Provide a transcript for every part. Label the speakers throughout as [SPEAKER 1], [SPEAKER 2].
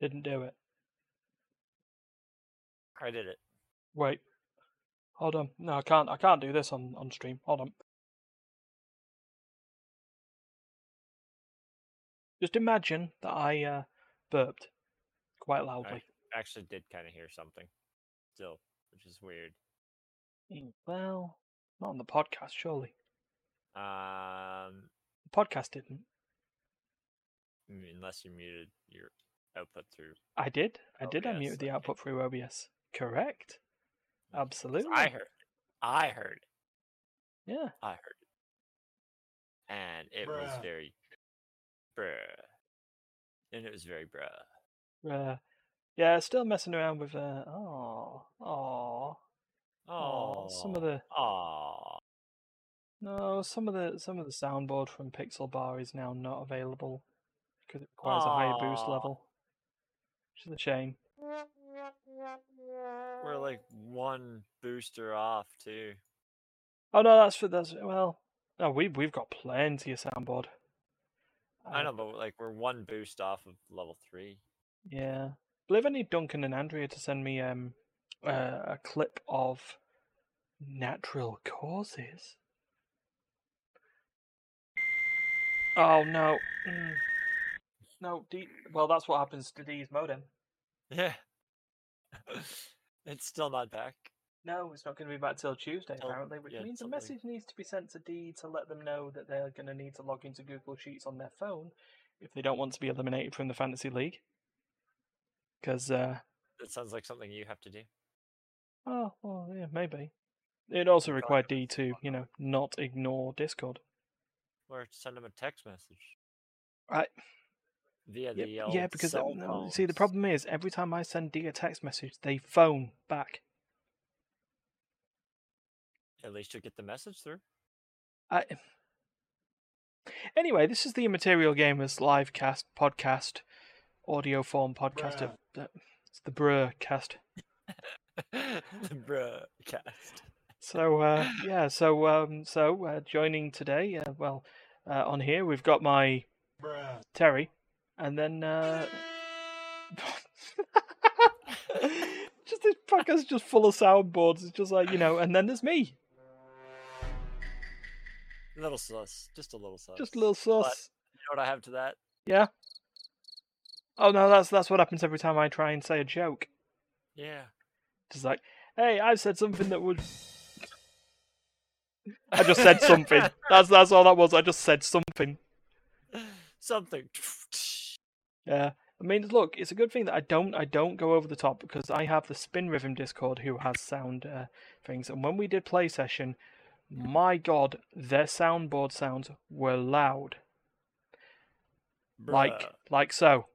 [SPEAKER 1] Didn't do it.
[SPEAKER 2] I did it.
[SPEAKER 1] Wait. Hold on. No, I can't. I can't do this on on stream. Hold on. Just imagine that I uh, burped quite loudly.
[SPEAKER 2] I actually did kind of hear something still, which is weird.
[SPEAKER 1] Mm, Well, not on the podcast, surely.
[SPEAKER 2] Um,
[SPEAKER 1] The podcast didn't.
[SPEAKER 2] Unless you muted your output through.
[SPEAKER 1] I did. I did. I
[SPEAKER 2] OBS,
[SPEAKER 1] muted the output through OBS. Correct. Absolutely.
[SPEAKER 2] I heard. it. I heard. it.
[SPEAKER 1] Yeah.
[SPEAKER 2] I heard. it. And it was very, bruh. And it was very bruh.
[SPEAKER 1] Uh, yeah. Still messing around with. Uh, oh. Oh.
[SPEAKER 2] Oh,
[SPEAKER 1] Some of the.
[SPEAKER 2] Oh,
[SPEAKER 1] No. Some of the. Some of the soundboard from Pixel Bar is now not available because it requires a higher boost level. Which is a shame.
[SPEAKER 2] we're like one booster off too.
[SPEAKER 1] Oh no, that's for that's well. No, we we've got plenty of soundboard.
[SPEAKER 2] I
[SPEAKER 1] Uh,
[SPEAKER 2] know, but like we're one boost off of level three.
[SPEAKER 1] Yeah. believe I need Duncan and Andrea to send me um uh, a clip of natural causes. Oh no. Mm. No, D well that's what happens to D's modem.
[SPEAKER 2] Yeah. it's still not back.
[SPEAKER 1] No, it's not going to be back till Tuesday apparently, which
[SPEAKER 2] yeah,
[SPEAKER 1] means a message needs to be sent to D to let them know that they're going to need to log into Google Sheets on their phone if they don't want to be eliminated from the fantasy league. Because uh,
[SPEAKER 2] That sounds like something you have to do.
[SPEAKER 1] Oh, well, yeah, maybe. It also required D to, you know, not ignore Discord.
[SPEAKER 2] Or send them a text message
[SPEAKER 1] Right.
[SPEAKER 2] Via
[SPEAKER 1] Yeah,
[SPEAKER 2] the old
[SPEAKER 1] yeah because
[SPEAKER 2] cell
[SPEAKER 1] no, see, the problem is every time I send D a text message, they phone back.
[SPEAKER 2] At least you'll get the message through.
[SPEAKER 1] I... Anyway, this is the Immaterial Gamers live cast podcast, audio form podcast. Of, uh, it's the Bruh cast.
[SPEAKER 2] Bruh, cast.
[SPEAKER 1] So uh, yeah, so um, so uh, joining today, uh, well, uh, on here we've got my
[SPEAKER 3] Bruh.
[SPEAKER 1] Terry, and then uh, just this podcast's just full of soundboards. It's just like you know, and then there's me,
[SPEAKER 2] Little sus, just a little sus.
[SPEAKER 1] just a little sauce.
[SPEAKER 2] You know what I have to that?
[SPEAKER 1] Yeah. Oh no, that's that's what happens every time I try and say a joke.
[SPEAKER 2] Yeah.
[SPEAKER 1] Just like, hey, I said something that would. I just said something. That's that's all that was. I just said something.
[SPEAKER 2] Something.
[SPEAKER 1] Yeah. I mean, look, it's a good thing that I don't I don't go over the top because I have the Spin Rhythm Discord who has sound uh, things, and when we did play session, my God, their soundboard sounds were loud, like
[SPEAKER 2] Bruh.
[SPEAKER 1] like so.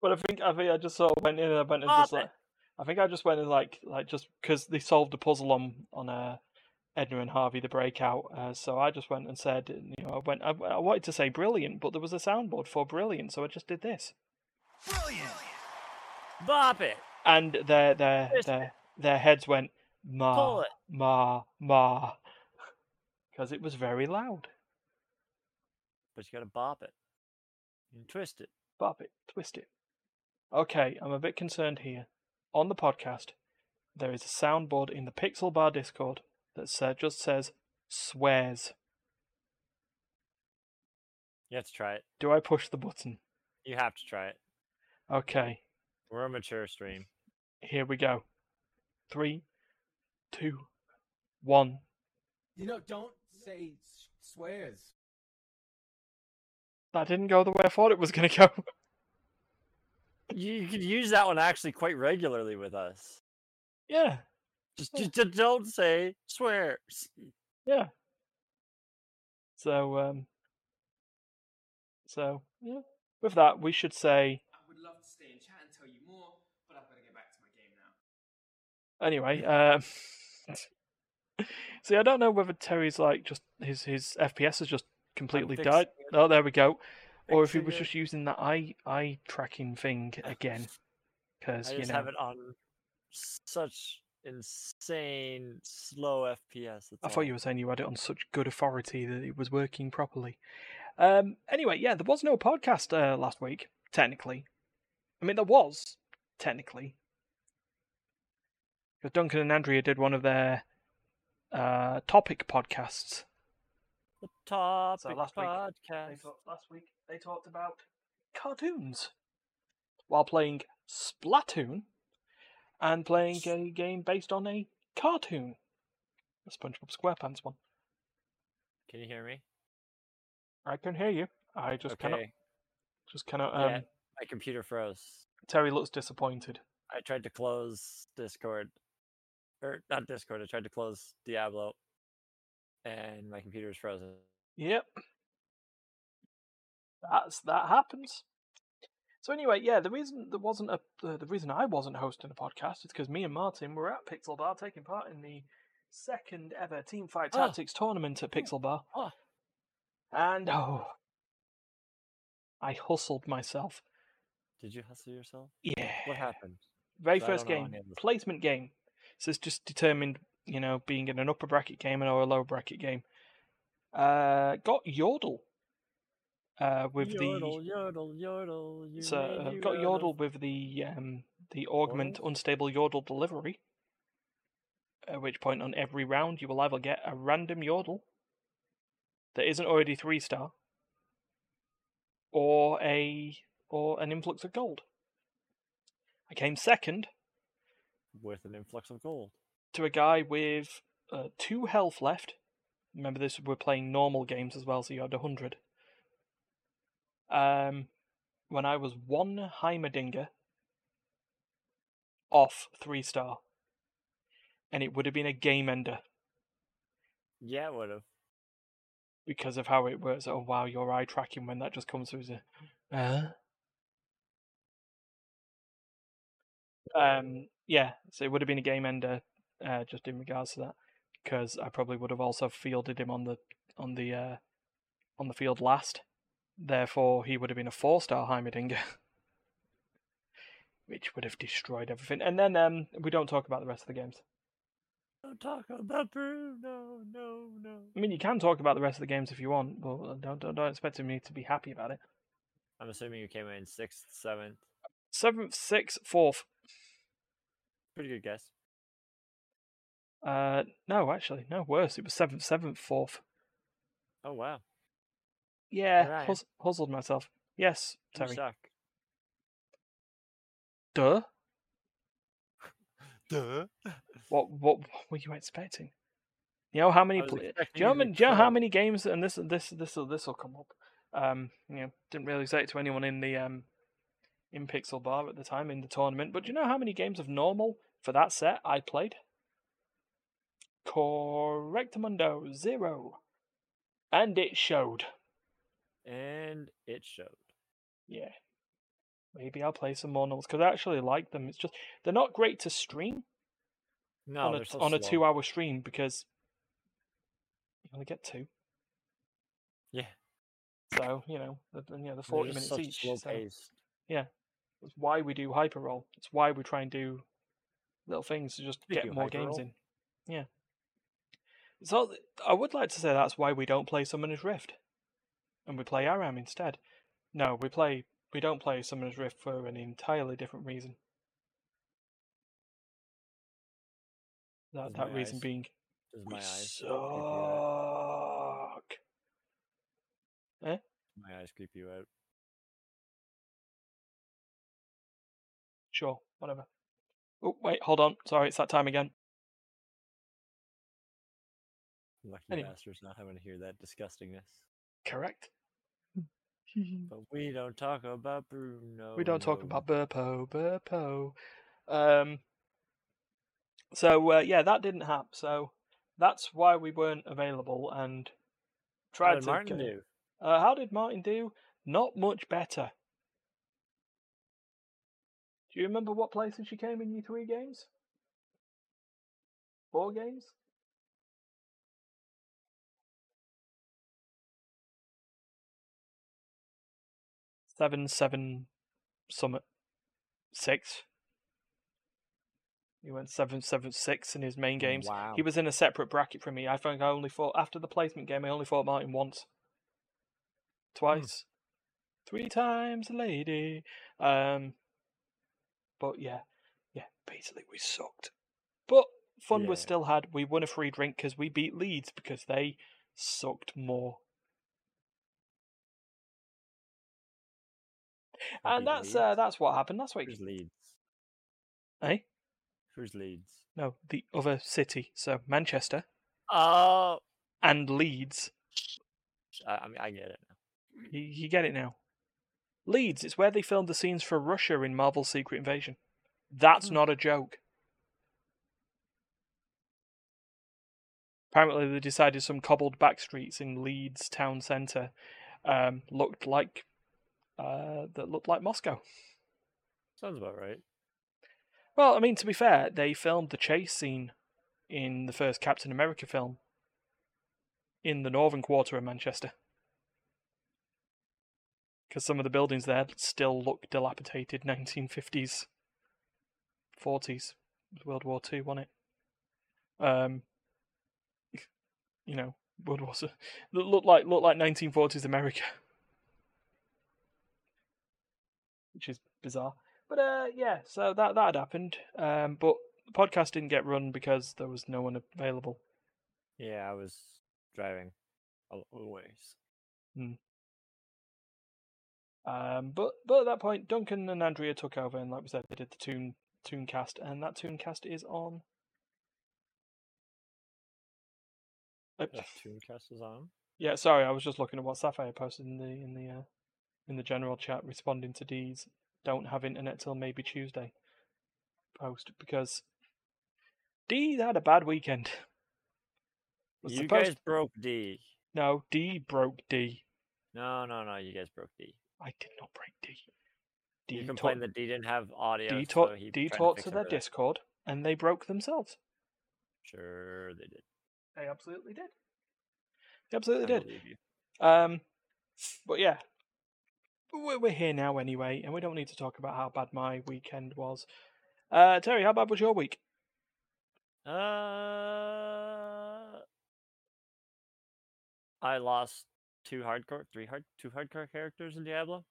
[SPEAKER 1] But I think I think I just sort of went in and I went and just like I think I just went in like like just because they solved a puzzle on on uh, Edna and Harvey the breakout. Uh, so I just went and said you know I went I, I wanted to say brilliant, but there was a soundboard for brilliant, so I just did this. Brilliant.
[SPEAKER 2] Bop it.
[SPEAKER 1] And their their their their heads went ma ma ma because it was very loud.
[SPEAKER 2] But you gotta bop it. And twist it.
[SPEAKER 1] Bop it, twist it. Okay, I'm a bit concerned here. On the podcast, there is a soundboard in the Pixel Bar Discord that sa- just says swears.
[SPEAKER 2] You have to try it.
[SPEAKER 1] Do I push the button?
[SPEAKER 2] You have to try it.
[SPEAKER 1] Okay,
[SPEAKER 2] We're a mature stream.
[SPEAKER 1] here we go. Three, two, one.
[SPEAKER 3] You know, don't say swears.
[SPEAKER 1] That didn't go the way I thought it was going to go.
[SPEAKER 2] You, you could use that one actually quite regularly with us.
[SPEAKER 1] yeah,
[SPEAKER 2] Just,
[SPEAKER 1] Yeah.
[SPEAKER 2] just, just don't say swears.
[SPEAKER 1] yeah. So, um, so yeah. With that, we should say
[SPEAKER 4] I would love to stay and chat and tell you more, but I've got to get back to my game now.
[SPEAKER 1] Anyway, um, see, I don't know whether Terry's like just his his FPS has just completely died.
[SPEAKER 2] it.
[SPEAKER 1] Oh, there we go. Or if he was
[SPEAKER 2] it.
[SPEAKER 1] just using that eye eye tracking thing again, because
[SPEAKER 2] I
[SPEAKER 1] you
[SPEAKER 2] just
[SPEAKER 1] know.
[SPEAKER 2] have it on such insane slow FPS.
[SPEAKER 1] I thought you were saying you had it on such good authority that it was working properly. Um, anyway, yeah, there was no podcast uh, last week, technically. I mean, there was, technically. Because Duncan and Andrea did one of their uh, topic podcasts.
[SPEAKER 2] The topic
[SPEAKER 1] last week,
[SPEAKER 2] podcast.
[SPEAKER 1] last week they talked about cartoons while playing Splatoon and playing a game based on a cartoon. A SpongeBob SquarePants one.
[SPEAKER 2] Can you hear me?
[SPEAKER 1] I can hear you. I just
[SPEAKER 2] okay.
[SPEAKER 1] cannot. Just cannot. Um,
[SPEAKER 2] Yeah. My computer froze.
[SPEAKER 1] Terry looks disappointed.
[SPEAKER 2] I tried to close Discord, or not Discord. I tried to close Diablo, and my computer is frozen.
[SPEAKER 1] Yep. That's that happens. So anyway, yeah, the reason there wasn't a the, the reason I wasn't hosting a podcast is because me and Martin were at Pixel Bar taking part in the second ever Team Fight
[SPEAKER 2] Oh.
[SPEAKER 1] Tactics tournament at Pixel Bar.
[SPEAKER 2] Oh.
[SPEAKER 1] And oh I hustled myself.
[SPEAKER 2] Did you hustle yourself?
[SPEAKER 1] Yeah.
[SPEAKER 2] What happened?
[SPEAKER 1] Very
[SPEAKER 2] So I
[SPEAKER 1] first
[SPEAKER 2] don't know
[SPEAKER 1] game,
[SPEAKER 2] any of this.
[SPEAKER 1] placement game. So it's just determined, you know, being in an upper bracket game or a lower bracket game. Uh, got Yordle. Uh, with
[SPEAKER 2] yodel,
[SPEAKER 1] the
[SPEAKER 2] yodel, yodel. You
[SPEAKER 1] so
[SPEAKER 2] made
[SPEAKER 1] got Yordle with the um the augment unstable yodel delivery. At which point on every round you will either get a random yodel that isn't already three star, or a or an influx of gold. I came second
[SPEAKER 2] with an influx of gold.
[SPEAKER 1] to a guy with uh, two health left. Remember, this we're playing normal games as well, so you had a hundred. Um, when I was one Heimerdinger off three star, and it would have been a game ender
[SPEAKER 2] Yeah, it would have.
[SPEAKER 1] because of how it works. Oh wow, your eye tracking when that just comes through. Is a, uh? Um, yeah, so it would have been a game ender, uh, just in regards to that, because I probably would have also fielded him on the on the uh, on the field last. Therefore, he would have been a four star Heimerdinger, which would have destroyed everything. And then um, we don't talk about the rest of the games.
[SPEAKER 2] Don't talk about Peru. No, no, no.
[SPEAKER 1] I mean, you can talk about the rest of the games if you want, but uh, don't don't, don't expect me to be happy about it.
[SPEAKER 2] I'm assuming you came in sixth, seventh.
[SPEAKER 1] Seventh, sixth, fourth.
[SPEAKER 2] Pretty good guess.
[SPEAKER 1] Uh, no, actually, no, worse. It was seventh, seventh, fourth.
[SPEAKER 2] Oh wow.
[SPEAKER 1] Yeah,
[SPEAKER 2] Alright.
[SPEAKER 1] hus- hustled myself. Yes,
[SPEAKER 2] You
[SPEAKER 1] Terry.
[SPEAKER 2] suck.
[SPEAKER 1] Duh.
[SPEAKER 2] Duh.
[SPEAKER 1] What what were you expecting? You know how many?
[SPEAKER 2] I was
[SPEAKER 1] Pl- do
[SPEAKER 2] expecting
[SPEAKER 1] you know,
[SPEAKER 2] you
[SPEAKER 1] how
[SPEAKER 2] to
[SPEAKER 1] many, do you know how many games? And this this this will this will come up. Um, you know, didn't really say it to anyone in the um in Pixel Bar at the time in the tournament. But do you know how many games of normal for that set I played? Correctamundo zero, and it showed.
[SPEAKER 2] And it showed.
[SPEAKER 1] Yeah. Maybe I'll play some more normals because I actually like them. It's just they're not great to stream
[SPEAKER 2] No,
[SPEAKER 1] on a
[SPEAKER 2] so
[SPEAKER 1] on a two hour stream because you only get two.
[SPEAKER 2] Yeah.
[SPEAKER 1] So you know, the, you know, the forty minutes each. So
[SPEAKER 2] paced.
[SPEAKER 1] that's why we do hyper roll. It's why we try and do little things to just
[SPEAKER 2] Speaking
[SPEAKER 1] get more games
[SPEAKER 2] roll.
[SPEAKER 1] in. Yeah. So I would like to say that's why we don't play Summoner's Rift, and we play Aram instead. No, we play we don't play Summoner's Rift for an entirely different reason. That that reason
[SPEAKER 2] eyes-
[SPEAKER 1] being
[SPEAKER 2] Does
[SPEAKER 1] we
[SPEAKER 2] my eyes creep you out?
[SPEAKER 1] Eh?
[SPEAKER 2] My eyes creep you out.
[SPEAKER 1] Sure, whatever. Oh wait, hold on. Sorry, it's that time again.
[SPEAKER 2] Lucky
[SPEAKER 1] Anyway.
[SPEAKER 2] bastards not having to hear that disgustingness.
[SPEAKER 1] Correct.
[SPEAKER 2] But we don't talk about Bruno.
[SPEAKER 1] we don't talk about Burpo, Burpo. Um. So uh, yeah, that didn't happen. So that's why we weren't available and tried How
[SPEAKER 2] did
[SPEAKER 1] to.
[SPEAKER 2] Martin do?
[SPEAKER 1] Uh, how did Martin do? Not much better. Do you remember what places she came in your three games? Four games? Seven, seven, summit, six. He went seven seven six in his main games.
[SPEAKER 2] Wow.
[SPEAKER 1] He was in a separate bracket from me. I think I only fought after the placement game. I only fought Martin once, twice, three times a lady. Um, but yeah, yeah, basically we sucked. But fun was still had. We won a free drink because we beat Leeds because they sucked more. And that's uh, that's what happened. That's what.
[SPEAKER 2] Who's Leeds?
[SPEAKER 1] Eh?
[SPEAKER 2] Who's Leeds?
[SPEAKER 1] No, the other city. So Manchester
[SPEAKER 2] Oh,
[SPEAKER 1] and Leeds.
[SPEAKER 2] I, I mean, I get it. now.
[SPEAKER 1] You, you get it now. Leeds, it's where they filmed the scenes for Russia in Marvel's Secret Invasion. That's
[SPEAKER 2] Hmm.
[SPEAKER 1] not a joke. Apparently, they decided some cobbled back streets in Leeds town centre um, looked like uh, that looked like Moscow.
[SPEAKER 2] Sounds about right.
[SPEAKER 1] Well, I mean, to be fair, they filmed the chase scene in the first Captain America film in the northern quarter of Manchester. Because some of the buildings there still look dilapidated 1950s, 40s, World War Two, wasn't it? Um, you know, World War look like look like 1940s America, which is bizarre. But uh, yeah, so that that had happened. Um, but the podcast didn't get run because there was no one available.
[SPEAKER 2] Yeah, I was driving a little ways.
[SPEAKER 1] Um, but but at that point, Duncan and Andrea took over, and like we said, they did the tune tune cast, and that tune cast is on.
[SPEAKER 2] The Tooncast is on.
[SPEAKER 1] yeah, sorry, I was just looking at what Sapphire posted in the in the uh, in the general chat, responding to D's "Don't have internet till maybe Tuesday" post because D had a bad weekend. Was
[SPEAKER 2] You guys broke D.
[SPEAKER 1] no D broke D.
[SPEAKER 2] No, no, no. You guys broke D.
[SPEAKER 1] I did not break D.
[SPEAKER 2] You
[SPEAKER 1] D
[SPEAKER 2] complained
[SPEAKER 1] talk-
[SPEAKER 2] that D didn't have audio.
[SPEAKER 1] D,
[SPEAKER 2] so
[SPEAKER 1] D talked to
[SPEAKER 2] it
[SPEAKER 1] their. Discord, and they broke themselves.
[SPEAKER 2] Sure, they did.
[SPEAKER 1] They absolutely did. They absolutely
[SPEAKER 2] I
[SPEAKER 1] did. Um, but yeah, we're, we're here now anyway, and we don't need to talk about how bad my weekend was. Uh, Terry, how bad was your week?
[SPEAKER 2] Uh, I lost two hardcore, three hard, two hardcore characters in Diablo,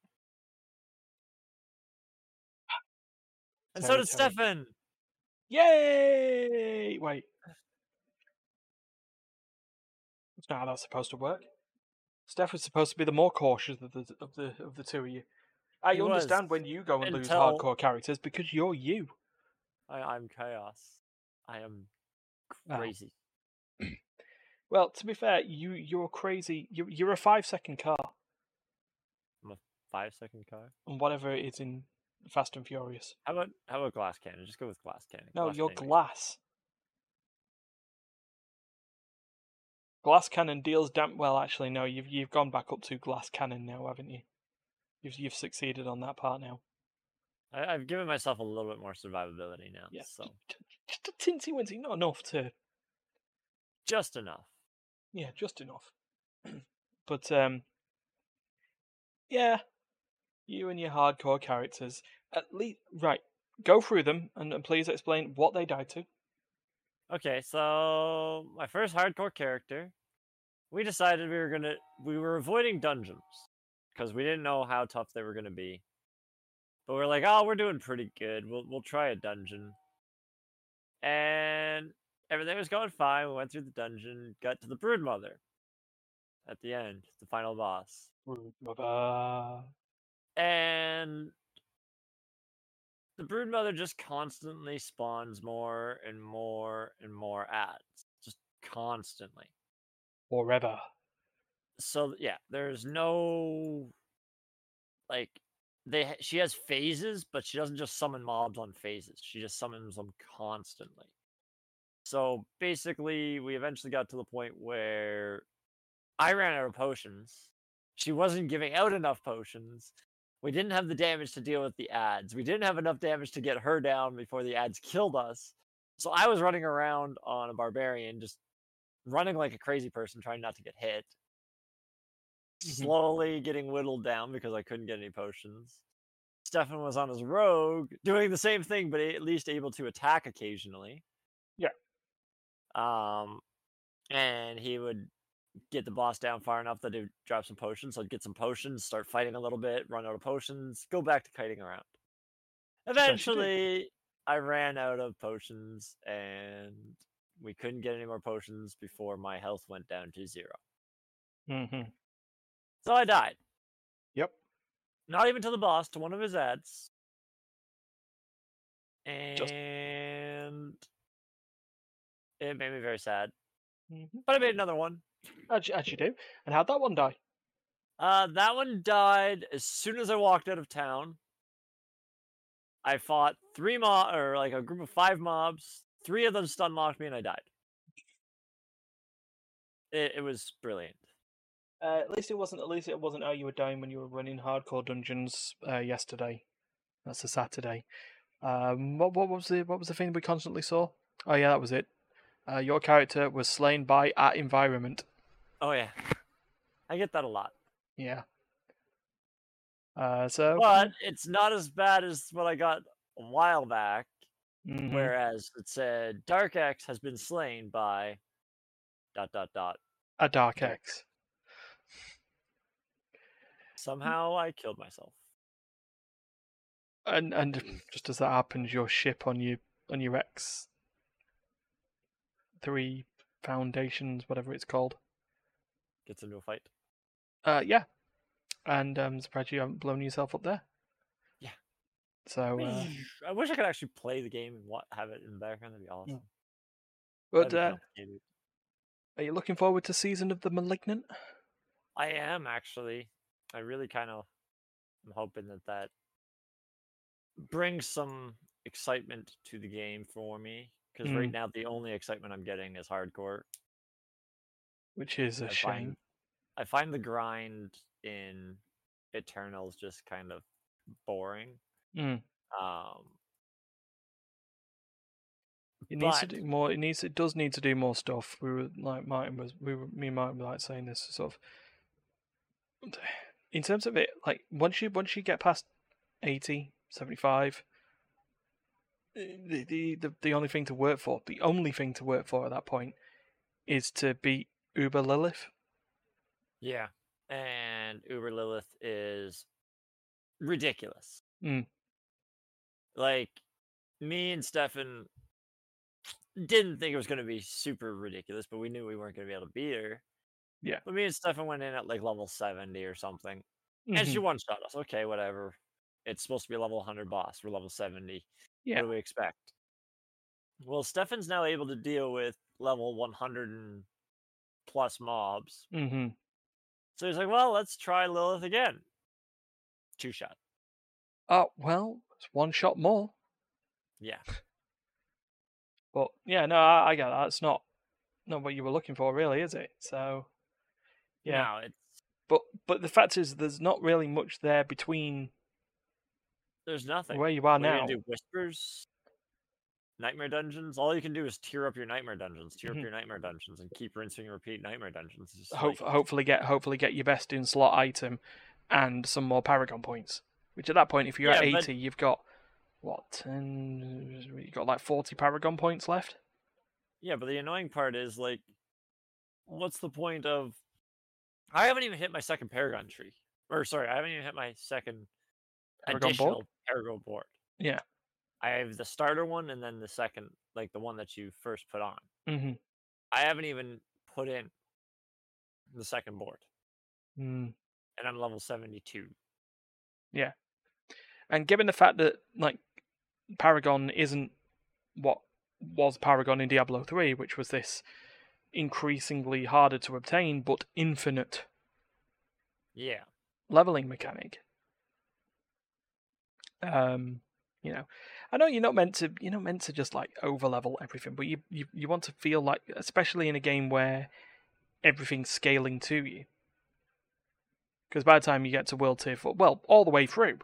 [SPEAKER 2] and so did
[SPEAKER 1] Terry.
[SPEAKER 2] Stefan.
[SPEAKER 1] Yay! Wait, that's not how that's supposed to work. Steph was supposed to be the more cautious of the of the of the two of you. I
[SPEAKER 2] He
[SPEAKER 1] understand when you go and lose hardcore characters because you're you.
[SPEAKER 2] I, I'm chaos. I am
[SPEAKER 1] Oh.
[SPEAKER 2] crazy.
[SPEAKER 1] Well, to be fair, you you're crazy. You you're a five second car I'm a
[SPEAKER 2] Five second car.
[SPEAKER 1] and whatever it is in Fast and Furious.
[SPEAKER 2] How about how about glass cannon? Just go with glass cannon.
[SPEAKER 1] No,
[SPEAKER 2] Glass
[SPEAKER 1] you're
[SPEAKER 2] cannon
[SPEAKER 1] glass. Glass cannon deals damn well. Actually, no, you've you've gone back up to glass cannon now, haven't you? You've you've succeeded on that part now.
[SPEAKER 2] I, I've given myself a little bit more survivability now.
[SPEAKER 1] Yeah,
[SPEAKER 2] So
[SPEAKER 1] just a tinsy wincy, not enough to.
[SPEAKER 2] just enough.
[SPEAKER 1] Yeah, just enough. but um, yeah, you and your hardcore characters. At least, right? Go through them and, and please explain what they died to.
[SPEAKER 2] Okay, so my first hardcore character, we decided we were gonna we were avoiding dungeons because we didn't know how tough they were gonna be. But we're like, oh, we're doing pretty good. We'll we'll try a dungeon. And everything was going fine. We went through the dungeon, got to the brood mother at the end, the final boss. And the brood mother just constantly spawns more and more and more ads. Just constantly.
[SPEAKER 1] forever.
[SPEAKER 2] so yeah, there's no like they she has phases, but she doesn't just summon mobs on phases. She just summons them constantly. So basically, we eventually got to the point where I ran out of potions. She wasn't giving out enough potions. We didn't have the damage to deal with the ads. We didn't have enough damage to get her down before the ads killed us. So I was running around on a barbarian, just running like a crazy person, trying not to get hit
[SPEAKER 1] Mhm.
[SPEAKER 2] slowly getting whittled down because I couldn't get any potions. Stefan was on his rogue, doing the same thing, but at least able to attack occasionally.
[SPEAKER 1] Yeah.
[SPEAKER 2] Um, and he would get the boss down far enough that he'd drop some potions. So I'd get some potions, start fighting a little bit, run out of potions, go back to kiting around.
[SPEAKER 1] Yes, you did.
[SPEAKER 2] Eventually, I ran out of potions, and we couldn't get any more potions before my health went down to zero.
[SPEAKER 1] hmm
[SPEAKER 2] So I died.
[SPEAKER 1] Yep.
[SPEAKER 2] Not even to the boss, to one of his ads.
[SPEAKER 1] Just-
[SPEAKER 2] And it made me very sad.
[SPEAKER 1] hmm
[SPEAKER 2] But I made another one.
[SPEAKER 1] As, as you do. And how'd that one die?
[SPEAKER 2] Uh, that one died as soon as I walked out of town. I fought three mob or like a group of five mobs. Three of them stun locked me and I died. It, it was brilliant.
[SPEAKER 1] Uh, at least it wasn't. At least it wasn't how you were dying when you were running hardcore dungeons uh, yesterday. That's a Saturday. Um, what what was the what was the thing we constantly saw? Oh yeah, that was it. Uh, your character was slain by at environment.
[SPEAKER 2] Oh yeah, I get that a lot.
[SPEAKER 1] Yeah. Uh, so.
[SPEAKER 2] But it's not as bad as what I got a while back,
[SPEAKER 1] mhm.
[SPEAKER 2] whereas it said Dark X has been slain by dot dot dot.
[SPEAKER 1] a dark
[SPEAKER 2] Dark.
[SPEAKER 1] X.
[SPEAKER 2] Somehow I killed myself.
[SPEAKER 1] And and just as that happens, your ship on your on your X three foundations, whatever it's called.
[SPEAKER 2] Gets into a fight.
[SPEAKER 1] Uh, yeah. And um, surprised you haven't blown yourself up there.
[SPEAKER 2] Yeah.
[SPEAKER 1] So, uh,
[SPEAKER 2] I wish I could actually play the game and what have it in the background. That'd be awesome.
[SPEAKER 1] but
[SPEAKER 2] be
[SPEAKER 1] uh, are you looking forward to season of the Malignant?
[SPEAKER 2] I am actually. I really kind of am hoping that that brings some excitement to the game for me. Because right
[SPEAKER 1] Mm.
[SPEAKER 2] now the only excitement I'm getting is hardcore.
[SPEAKER 1] Which is a
[SPEAKER 2] I
[SPEAKER 1] shame.
[SPEAKER 2] find I find the grind in Eternals just kind of boring.
[SPEAKER 1] Mm.
[SPEAKER 2] Um,
[SPEAKER 1] It needs to do more. It needs. It does need to do more stuff. We were like Martin was. We were me and Martin were like saying this sort of. In terms of it, like once you once you get past 80, 75, eh, the the the, the only thing to work for, the only thing to work for at that point, is to beat Uber Lilith.
[SPEAKER 2] Yeah. And Uber Lilith is ridiculous.
[SPEAKER 1] Mm.
[SPEAKER 2] Like, me and Stefan didn't think it was going to be super ridiculous, but we knew we weren't going to be able to beat her.
[SPEAKER 1] Yeah.
[SPEAKER 2] But me and Stefan went in at like level 70 or something. And she
[SPEAKER 1] Mhm.
[SPEAKER 2] one shot us. Okay, whatever. It's supposed to be a level 100 boss. We're level 70.
[SPEAKER 1] Yeah.
[SPEAKER 2] What do we expect? Well, Stefan's now able to deal with level 100 and plus mobs.
[SPEAKER 1] Mhm.
[SPEAKER 2] So he's like, well, let's try Lilith again. Two shot.
[SPEAKER 1] Oh well, it's one shot more.
[SPEAKER 2] Yeah.
[SPEAKER 1] But yeah, no, I, I get that. It's not not what you were looking for, really, is it? So yeah.
[SPEAKER 2] Now it's
[SPEAKER 1] But but the fact is, there's not really much there between
[SPEAKER 2] there's nothing.
[SPEAKER 1] where you are
[SPEAKER 2] What are you
[SPEAKER 1] now.
[SPEAKER 2] do? Whispers? Nightmare dungeons? All you can do is tear up your nightmare dungeons, tear
[SPEAKER 1] Mhm.
[SPEAKER 2] up your nightmare dungeons, and keep rinsing and repeat nightmare dungeons. Just
[SPEAKER 1] Hope,
[SPEAKER 2] like-
[SPEAKER 1] hopefully get hopefully get your best in slot item and some more paragon points. Which at that point, if you're at
[SPEAKER 2] Yeah, but-
[SPEAKER 1] eighty, you've got what ten? You got like forty paragon points left.
[SPEAKER 2] Yeah, but the annoying part is like, what's the point of? I haven't even hit my second Paragon tree, or sorry, I haven't even hit my second
[SPEAKER 1] Paragon
[SPEAKER 2] additional
[SPEAKER 1] board?
[SPEAKER 2] Paragon board.
[SPEAKER 1] Yeah.
[SPEAKER 2] I have the starter one and then the second, like the one that you first put on.
[SPEAKER 1] Mm-hmm.
[SPEAKER 2] I haven't even put in the second board,
[SPEAKER 1] Mm.
[SPEAKER 2] and I'm level seventy-two. Yeah.
[SPEAKER 1] And given the fact that like Paragon isn't what was Paragon in Diablo 3, which was this increasingly harder to obtain but infinite
[SPEAKER 2] Yeah,
[SPEAKER 1] leveling mechanic. Um, you know, I know you're not meant to you're not meant to just like overlevel everything, but you, you you want to feel like especially in a game where everything's scaling to you. Because by the time you get to world tier four, well, all the way through,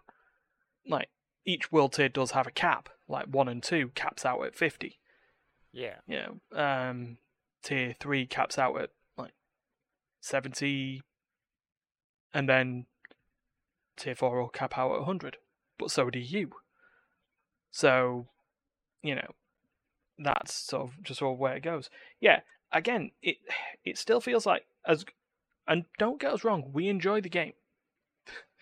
[SPEAKER 1] like each world tier does have a cap. Like one and two caps out at fifty.
[SPEAKER 2] yeah,
[SPEAKER 1] You know, um, tier three caps out at like seventy, and then tier four will cap out at hundred. but so do you. So, you know, that's sort of just sort of where it goes. Yeah, again, it it still feels like as, and don't get us wrong, we enjoy the game.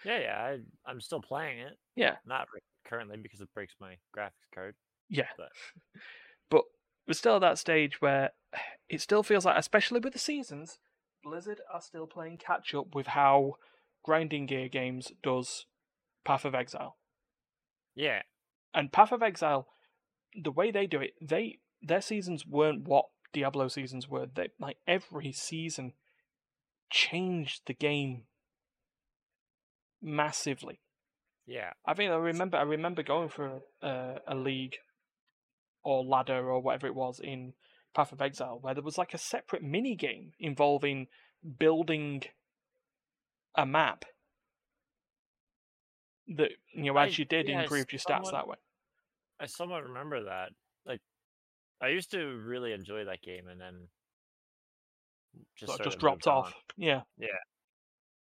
[SPEAKER 2] Yeah, yeah, I, I'm still playing it.
[SPEAKER 1] Yeah.
[SPEAKER 2] Not currently because it breaks my graphics card.
[SPEAKER 1] Yeah.
[SPEAKER 2] But-
[SPEAKER 1] But we're still at that stage where it still feels like, especially with the seasons, Blizzard are still playing catch up with how Grinding Gear Games does Path of Exile.
[SPEAKER 2] Yeah,
[SPEAKER 1] And Path of Exile, the way they do it, they their seasons weren't what Diablo seasons were. They like every season changed the game massively.
[SPEAKER 2] yeah.
[SPEAKER 1] I think I remember I remember going for a, a league or ladder or whatever it was in Path of Exile where there was like a separate mini game involving building a map that you know
[SPEAKER 2] I-
[SPEAKER 1] as you did
[SPEAKER 2] yeah,
[SPEAKER 1] improved your stats
[SPEAKER 2] somewhat-
[SPEAKER 1] that way.
[SPEAKER 2] I somewhat remember that. Like, I used to really enjoy that game, and then just
[SPEAKER 1] just dropped
[SPEAKER 2] moved on.
[SPEAKER 1] off. Yeah.
[SPEAKER 2] Yeah.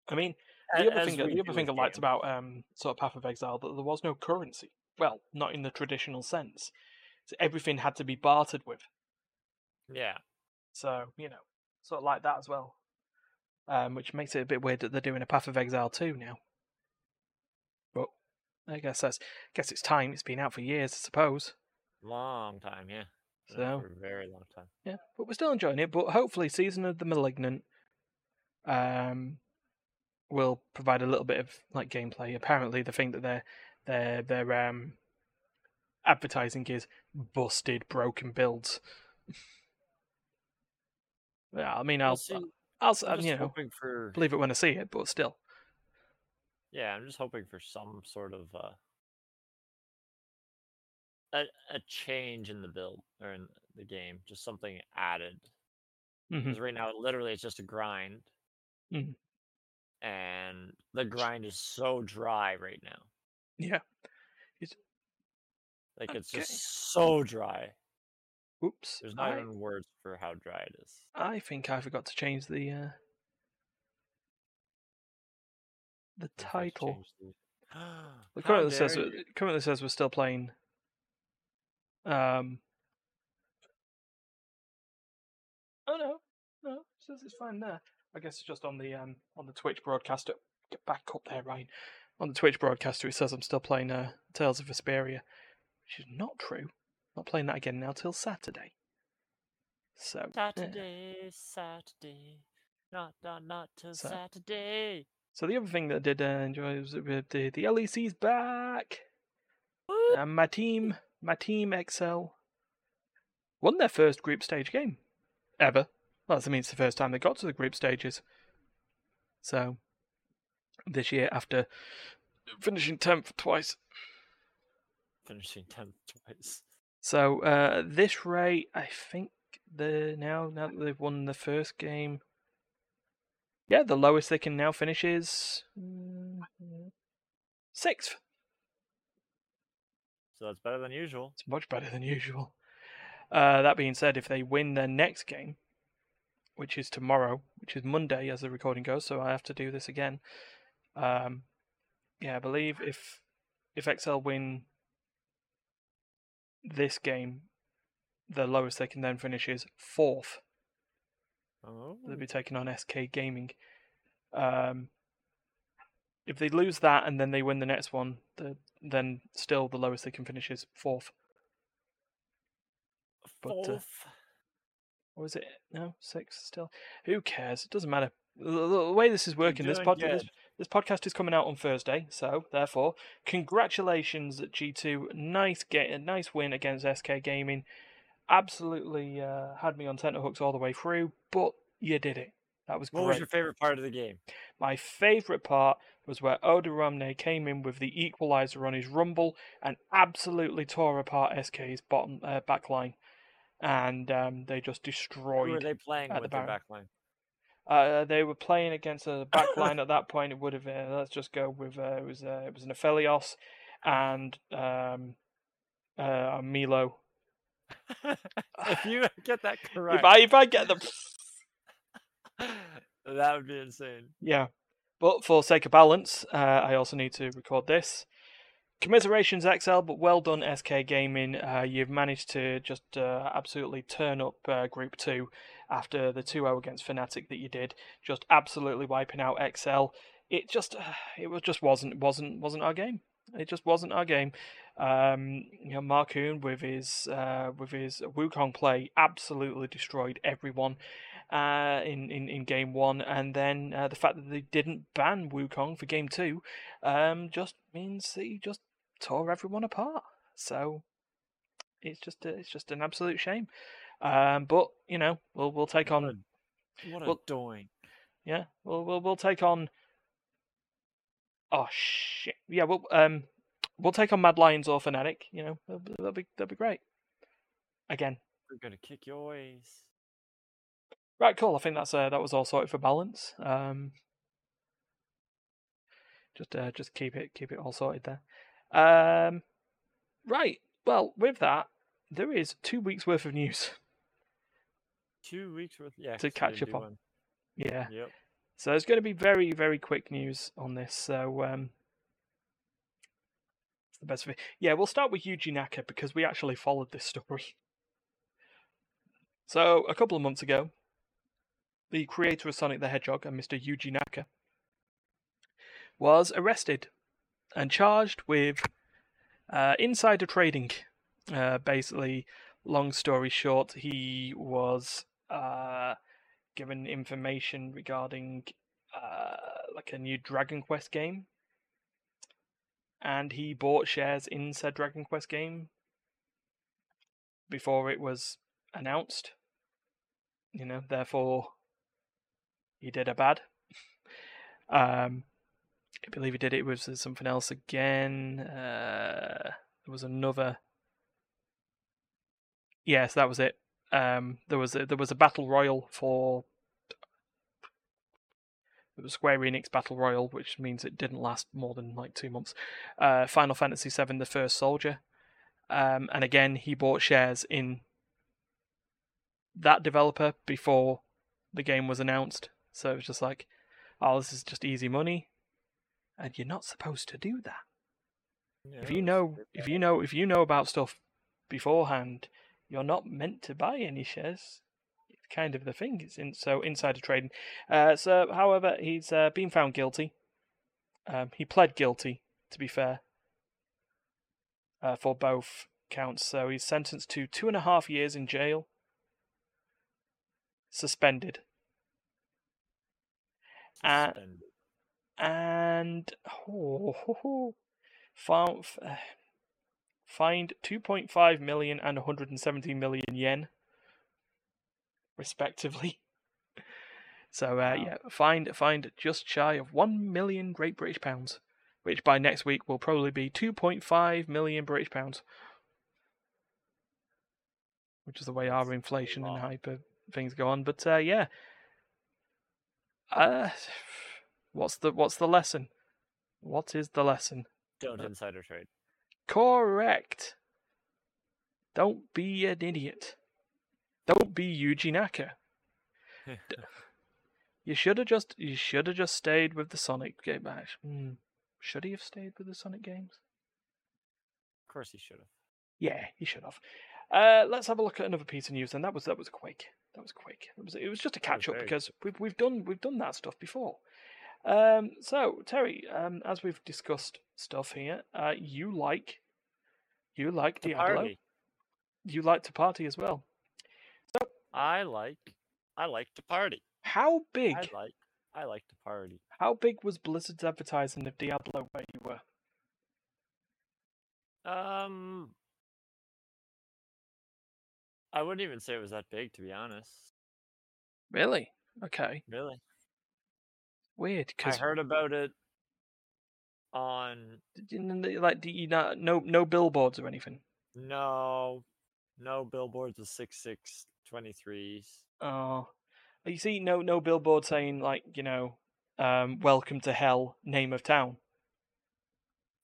[SPEAKER 1] I mean the other thing the other thing I liked about um sort of Path of Exile that there was no currency. Well, not in the traditional sense. So everything had to be bartered with.
[SPEAKER 2] Yeah,
[SPEAKER 1] So, you know, sort of like that as well. Um, which makes it a bit weird that they're doing a Path of Exile 2 now. I guess that's guess it's time. It's been out for years, I suppose.
[SPEAKER 2] long time. Yeah,
[SPEAKER 1] So
[SPEAKER 2] for a very long time.
[SPEAKER 1] yeah, but we're still enjoying it. But hopefully, Season of the Malignant um will provide a little bit of like gameplay. Apparently, the thing that they're they're they're um advertising is busted, broken builds. yeah, I mean, I'll. I'll
[SPEAKER 2] I'm
[SPEAKER 1] uh, you know
[SPEAKER 2] for
[SPEAKER 1] believe it when I see it, but still.
[SPEAKER 2] Yeah. I'm just hoping for some sort of uh, a a change in the build or in the game, just something added. Because right now, literally, it's just a grind,
[SPEAKER 1] Mhm.
[SPEAKER 2] and the grind is so dry right now.
[SPEAKER 1] Yeah.
[SPEAKER 2] it's Like it's just so dry.
[SPEAKER 1] Oops.
[SPEAKER 2] There's not
[SPEAKER 1] I,
[SPEAKER 2] even words for how dry it is.
[SPEAKER 1] I think I forgot to change the uh, the title.
[SPEAKER 2] change the-
[SPEAKER 1] It
[SPEAKER 2] How
[SPEAKER 1] currently says
[SPEAKER 2] dare
[SPEAKER 1] it currently says we're still playing. Um. Oh no, no, it says it's fine there. I guess it's just on the um on the Twitch broadcaster. Get back up there, Ryan. On the Twitch broadcaster, it says I'm still playing uh, Tales of Vesperia, which is not true. Not playing that again now till Saturday. So yeah.
[SPEAKER 2] Saturday, Saturday, not not not till
[SPEAKER 1] So-
[SPEAKER 2] Saturday.
[SPEAKER 1] So the other thing that I did uh, enjoy was that the the, LEC's back. And my team, my team XL, won their first group stage game ever. Well, that means it's the first time they got to the group stages. So this year, after finishing tenth twice,
[SPEAKER 2] Finishing tenth twice.
[SPEAKER 1] so uh, at this rate, I think the now now that they've won the first game, yeah, the lowest they can now finish is mm, sixth.
[SPEAKER 2] So that's better than usual.
[SPEAKER 1] It's much better than usual. Uh, that being said, if they win their next game, which is tomorrow, which is Monday as the recording goes, so I have to do this again. Um, yeah, I believe if if XL win this game, the lowest they can then finish is fourth.
[SPEAKER 2] Oh,
[SPEAKER 1] They'll be taking on SK Gaming. Um, if they lose that and then they win the next one, the, then still the lowest they can finish is fourth. but, uh,
[SPEAKER 2] fourth.
[SPEAKER 1] Or is it no six still? Who cares? It doesn't matter. The, the- the way this is working, this, pod, this this podcast is coming out on Thursday, so therefore, congratulations G two. Nice get a nice win against SK Gaming. Absolutely uh, had me on tenterhooks all the way through, but you did it. That was
[SPEAKER 2] What
[SPEAKER 1] great.
[SPEAKER 2] was your favorite part of the game?
[SPEAKER 1] My favourite part was where Odoamne came in with the equaliser on his rumble and absolutely tore apart SK's bottom uh, back line, and um, they just
[SPEAKER 2] Who were
[SPEAKER 1] destroyed.
[SPEAKER 2] they playing
[SPEAKER 1] at the
[SPEAKER 2] with their
[SPEAKER 1] Baron.
[SPEAKER 2] backline?
[SPEAKER 1] Uh, they were playing against a back line at that point. It would have. Uh, let's just go with uh, it was uh, it was an Aphelios and um, uh, Milio.
[SPEAKER 2] if you get that correct,
[SPEAKER 1] If I if I get them,
[SPEAKER 2] that would be insane.
[SPEAKER 1] yeah. But for sake of balance, uh, I also need to record this. commiserations XL, but well done SK Gaming. Uh, you've managed to just uh, absolutely turn up uh, Group Two after the 2-0 against Fnatic that you did, just absolutely wiping out XL. It just it was just wasn't wasn't wasn't our game. It just wasn't our game. Um, you know, Markoon with his uh, with his Wukong play absolutely destroyed everyone uh, in, in in game one, and then uh, the fact that they didn't ban Wukong for game two um, just means that he just tore everyone apart. So it's just a, it's just an absolute shame. Um, but you know, we'll we'll take on.
[SPEAKER 2] What a, what a
[SPEAKER 1] well-
[SPEAKER 2] doing.
[SPEAKER 1] Yeah, we'll we'll we'll take on. Oh shit! Yeah, we'll um, we'll take on Mad Lions or Fnatic. You know, that'll, be- that'll be that'll be great. Again,
[SPEAKER 2] We're gonna kick your ass.
[SPEAKER 1] right, cool. I think that's uh, that was all sorted for balance. Um, just uh, just keep it keep it all sorted there. Um, right. Well, with that, there is two weeks worth of news.
[SPEAKER 2] Two weeks worth. Yeah.
[SPEAKER 1] To catch up on.
[SPEAKER 2] one.
[SPEAKER 1] Yeah.
[SPEAKER 2] Yep.
[SPEAKER 1] So it's going to be very, very quick news on this. So um, the best of it. Yeah, we'll start with Yuji Naka because we actually followed this story. So a couple of months ago, the creator of Sonic the Hedgehog and Mr. Yuji Naka was arrested and charged with uh, insider trading. Uh, basically, long story short, he was uh, given information regarding uh, like a new Dragon Quest game, and he bought shares in said Dragon Quest game before it was announced. You know, therefore, he did a bad. um, I believe he did it with something else again. Uh, there was another. Yes, that was it. Um, there was a, there was a battle royal for it was Square Enix Battle Royal, which means it didn't last more than like two months. Uh, Final Fantasy VII: The First Soldier, um, and again he bought shares in that developer before the game was announced. So it was just like, oh, this is just easy money, and you're not supposed to do that if you know if you know if you know about stuff beforehand you're not meant to buy any shares kind of the thing it's in so insider trading. Uh, so however he's uh, been found guilty. Um, he pled guilty to be fair uh, for both counts. So he's sentenced to two and a half years in jail. Suspended.
[SPEAKER 2] Suspended.
[SPEAKER 1] and oh, ho, ho, found, uh, fined 2.5 million and 170 million yen, respectively. So uh,
[SPEAKER 2] Wow.
[SPEAKER 1] yeah, fined fined just shy of one million Great British pounds, which by next week will probably be 2.5 million British pounds, which is the way our inflation and hyper things go on. But uh, yeah, uh, what's the what's the lesson? What is the lesson?
[SPEAKER 2] Don't insider trade.
[SPEAKER 1] Correct. Don't be an idiot. Don't be Yuji Naka. You should have just you should have just stayed with the Sonic game. Hmm. should he have stayed with the Sonic games?
[SPEAKER 2] Of course he should have.
[SPEAKER 1] Yeah, he should have. Uh, let's have a look at another piece of news. And that was that was quick. That was quick. It was it was just a catch up because we've we've done we've done that stuff before. Um, so Terry, um, as we've discussed stuff here, uh, you like you like
[SPEAKER 2] To
[SPEAKER 1] Diablo.
[SPEAKER 2] party.
[SPEAKER 1] You like to party as well.
[SPEAKER 2] I like. I like to party.
[SPEAKER 1] How big?
[SPEAKER 2] I like. I like to party.
[SPEAKER 1] How big was Blizzard's advertising of Diablo where you were?
[SPEAKER 2] Um, I wouldn't even say it was that big, to be honest.
[SPEAKER 1] Really? Okay.
[SPEAKER 2] Really,
[SPEAKER 1] Weird.
[SPEAKER 2] Cause
[SPEAKER 1] I
[SPEAKER 2] heard about it on
[SPEAKER 1] like, do you not no no billboards or anything?
[SPEAKER 2] no, no billboards with six six twenty threes.
[SPEAKER 1] Oh, you see, no no billboard saying like you know, um, welcome to hell, name of town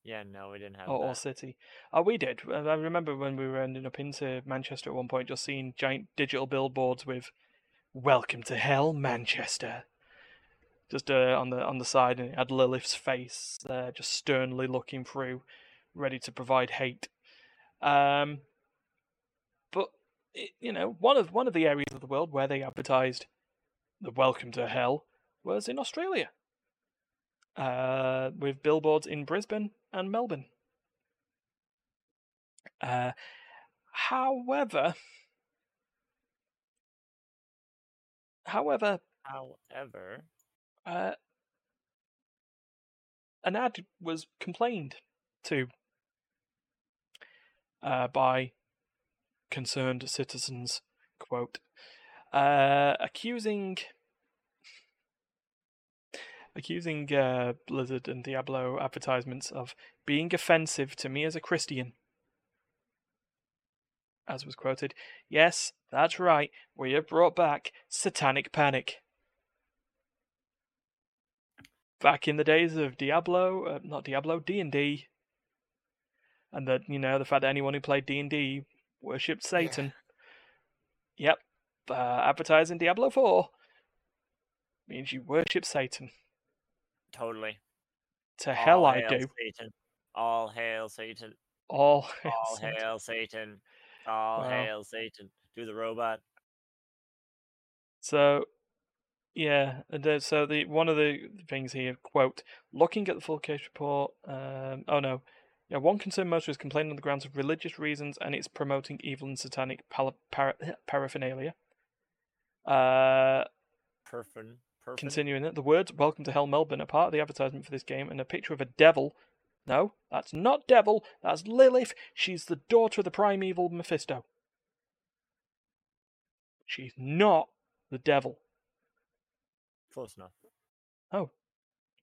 [SPEAKER 2] Yeah, no, we didn't have
[SPEAKER 1] or, or city. Oh, we did. I remember when we were ending up into Manchester at one point, just seeing giant digital billboards with "Welcome to hell, Manchester." Just uh, on the on the side, and it had Lilith's face, uh, just sternly looking through ready to provide hate. Um, you know, one of one of the areas of the world where they advertised the "Welcome to Hell" was in Australia, uh, with billboards in Brisbane and Melbourne. Uh, however, however,
[SPEAKER 2] However,
[SPEAKER 1] uh, an ad was complained to uh, by concerned citizens, quote, uh, accusing accusing uh, Blizzard and Diablo advertisements of being offensive to me as a Christian. As was quoted, yes, that's right, we have brought back Satanic Panic. Back in the days of Diablo, uh, not Diablo, D and D, and that you know the fact that anyone who played D and D worshipped Satan. Yep, uh, advertising Diablo Four means you worship Satan.
[SPEAKER 2] totally.
[SPEAKER 1] To hell
[SPEAKER 2] All
[SPEAKER 1] I
[SPEAKER 2] hail
[SPEAKER 1] do.
[SPEAKER 2] Satan. All hail Satan.
[SPEAKER 1] All
[SPEAKER 2] All
[SPEAKER 1] Satan.
[SPEAKER 2] hail Satan. All
[SPEAKER 1] Wow.
[SPEAKER 2] hail Satan. Do the robot.
[SPEAKER 1] So, yeah, and uh, so the one of the things here, quote, looking at the full case report, um, oh no, yeah, one concerned motorist complained on the grounds of religious reasons and it's promoting evil and satanic para- paraphernalia. Uh,
[SPEAKER 2] Perfin. Perfin.
[SPEAKER 1] continuing it, the words "Welcome to Hell, Melbourne" are part of the advertisement for this game, and a picture of a devil. No, that's not devil. That's Lilith. She's the daughter of the primeval Mephisto. She's not the devil.
[SPEAKER 2] Close enough.
[SPEAKER 1] Oh,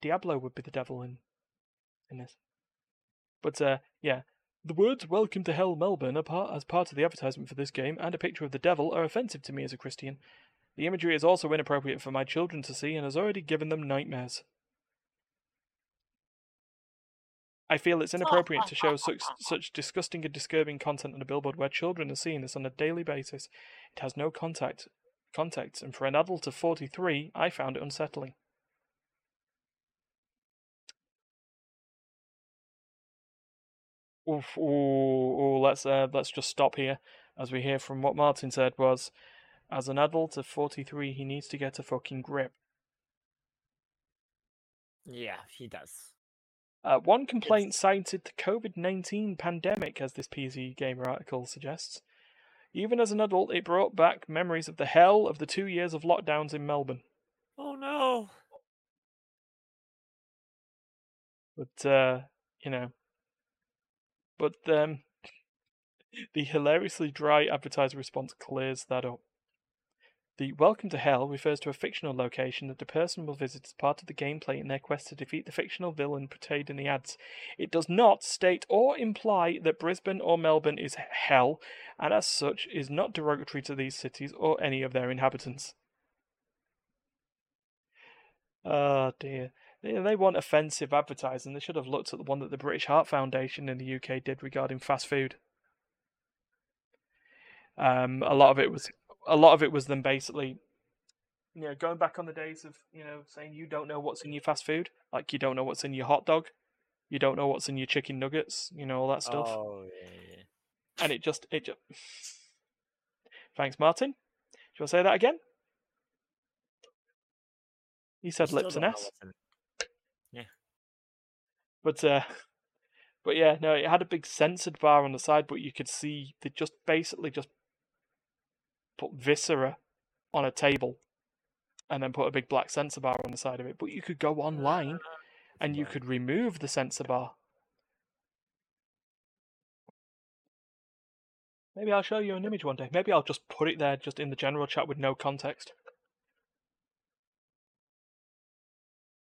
[SPEAKER 1] Diablo would be the devil in in this. But uh, yeah, the words "Welcome to Hell, Melbourne" part as part of the advertisement for this game, and a picture of the devil are offensive to me as a Christian. The imagery is also inappropriate for my children to see and has already given them nightmares. I feel it's inappropriate to show such such disgusting and disturbing content on a billboard where children are seeing this on a daily basis. It has no contact context, and for an adult of 43, I found it unsettling. Oof, ooh, ooh, let's uh, let's just stop here, as we hear from what Martin said was, as an adult of 43, he needs to get a fucking grip.
[SPEAKER 2] Yeah, he does.
[SPEAKER 1] Uh, one complaint cited the COVID 19 pandemic, as this PC Gamer article suggests. Even as an adult, it brought back memories of the hell of the two years of lockdowns in Melbourne.
[SPEAKER 2] Oh no.
[SPEAKER 1] But, uh, you know. But the hilariously dry advertiser response clears that up. The Welcome to Hell refers to a fictional location that the person will visit as part of the gameplay in their quest to defeat the fictional villain portrayed in the ads. It does not state or imply that Brisbane or Melbourne is hell, and as such is not derogatory to these cities or any of their inhabitants. Oh dear. They, they want offensive advertising. They should have looked at the one that the British Heart Foundation in the UK did regarding fast food. Um, a lot of it was a lot of it was them basically, you know, going back on the days of you know saying you don't know what's in your fast food, like you don't know what's in your hot dog, you don't know what's in your chicken nuggets, you know all that stuff,
[SPEAKER 2] Oh yeah, yeah.
[SPEAKER 1] and it just it just. Thanks, Martin. Do you want to say that again? He said lips and S. But uh but yeah, no, it had a big censored bar on the side, but you could see they just basically just put viscera on a table and then put a big black censor bar on the side of it. But you could go online and you could remove the censor bar. Maybe I'll show you an image one day. Maybe I'll just put it there just in the general chat with no context.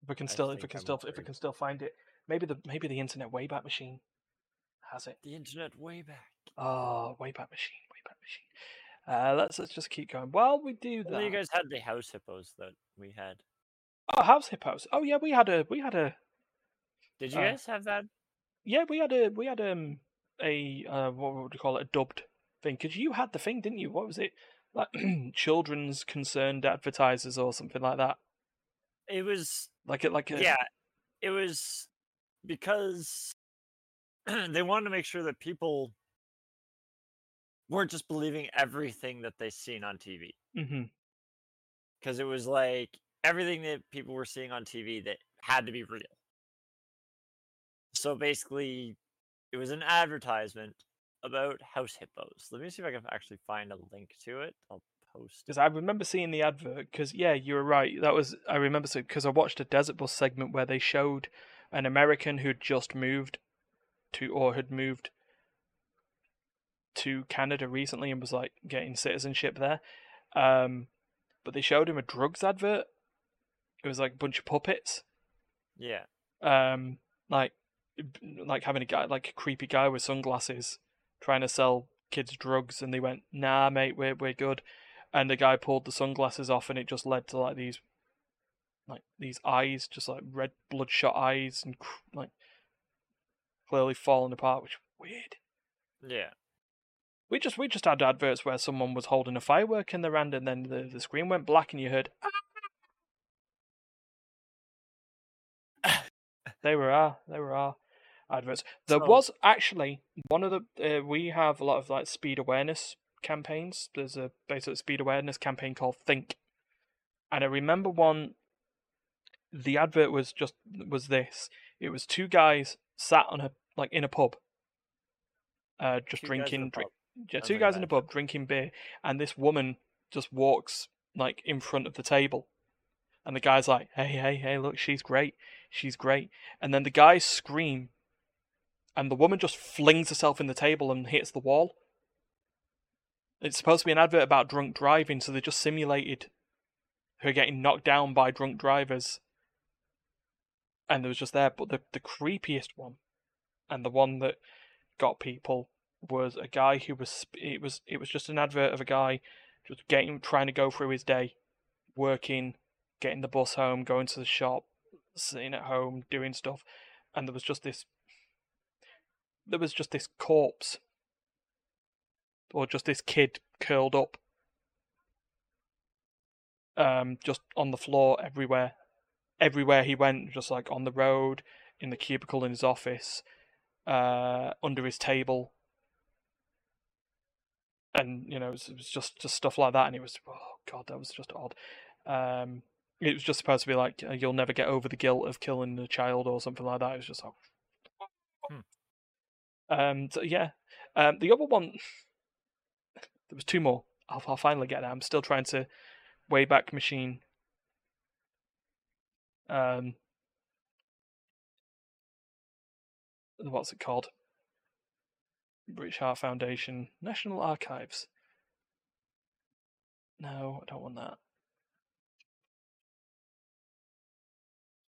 [SPEAKER 1] If I can
[SPEAKER 2] I
[SPEAKER 1] still if I can
[SPEAKER 2] I'm
[SPEAKER 1] still if I can still find it. Maybe the maybe the internet wayback machine has it.
[SPEAKER 2] The internet Wayback.
[SPEAKER 1] Oh, Wayback Machine, Wayback Machine. Uh, let's let's just keep going. While we do
[SPEAKER 2] Well, you guys had the house hippos that we had.
[SPEAKER 1] oh, House Hippos. Oh yeah, we had a we had a
[SPEAKER 2] Did you
[SPEAKER 1] Uh,
[SPEAKER 2] guys have that?
[SPEAKER 1] yeah we had a we had um a uh, what would you call it a dubbed thing because you had the thing, didn't you? What was it like? children's concerned advertisers or something like that.
[SPEAKER 2] It was
[SPEAKER 1] Like it like a
[SPEAKER 2] yeah. It was because they wanted to make sure that people weren't just believing everything that they seen on TV because mm-hmm. it was like everything that people were seeing on TV that had to be real. So basically, it was an advertisement about house hippos. Let me see if I can actually find a link to it. I'll post.
[SPEAKER 1] Because I remember seeing the advert. Because yeah, you were right. That was I remember because I watched a Desert Bus segment where they showed an American who'd just moved to or had moved to Canada recently and was like getting citizenship there. Um, but they showed him a drugs advert. It was like a bunch of puppets.
[SPEAKER 2] Yeah.
[SPEAKER 1] Um, like like having a guy like a creepy guy with sunglasses trying to sell kids drugs, and they went, "Nah, mate, we're we're good." And the guy pulled the sunglasses off, and it just led to like these, like these eyes, just like red bloodshot eyes, and cr- like clearly falling apart, which weird.
[SPEAKER 2] Yeah.
[SPEAKER 1] We just we just had adverts where someone was holding a firework in their hand, and then the, the screen went black, and you heard. "Ah." they were our they were our adverts. There
[SPEAKER 2] So-
[SPEAKER 1] was actually one of the uh, we have a lot of like speed awareness campaigns. There's a basic speed awareness campaign called Think, and I remember one. The advert was just was this. It was two guys sat on a like in a pub, uh, just
[SPEAKER 2] Two guys in a
[SPEAKER 1] drinking drink, yeah, two
[SPEAKER 2] a
[SPEAKER 1] guys in a pub drinking beer, and this woman just walks like in front of the table, and the guy's like, "Hey, hey, hey! Look, she's great, she's great!" And then the guys scream, and the woman just flings herself in the table and hits the wall. It's supposed to be an advert about drunk driving, so they just simulated her getting knocked down by drunk drivers, and there was just there. But the the creepiest one, and the one that got people was a guy who was it was it was just an advert of a guy just getting trying to go through his day, working, getting the bus home, going to the shop, sitting at home doing stuff, and there was just this there was just this corpse or just this kid curled up um just on the floor everywhere everywhere he went just like on the road in the cubicle in his office uh under his table. And you know it was, it was just just stuff like that and it was oh god that was just odd. Um it was just supposed to be like uh, you'll never get over the guilt of killing a child or something like that. It was just like um so yeah. Um the other one there was two more. I'll, I'll finally get there. I'm still trying to wayback machine um what's it called British Heart Foundation, National Archives. No, I don't want that.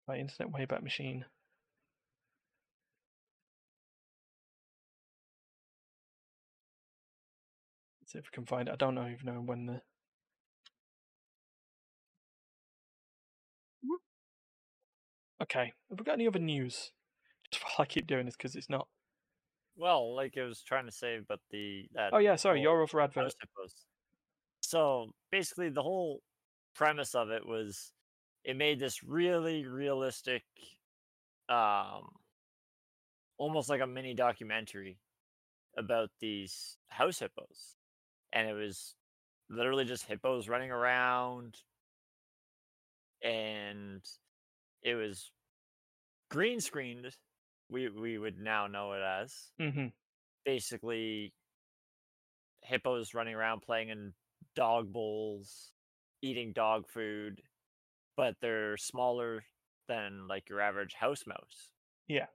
[SPEAKER 1] My Internet Wayback Machine. See if we can find it. I don't know even know when the. Okay, have we got any other news? Just while I keep doing this because it's not.
[SPEAKER 2] Well, like I was trying to say, but the that
[SPEAKER 1] Oh yeah, sorry, your other advert.
[SPEAKER 2] So basically, the whole premise of it was it made this really realistic, um, almost like a mini documentary about these house hippos, and it was literally just hippos running around, and it was green screened. We we would now know it as
[SPEAKER 1] hmm
[SPEAKER 2] basically hippos running around playing in dog bowls, eating dog food, but they're smaller than like your average house mouse.
[SPEAKER 1] Yeah.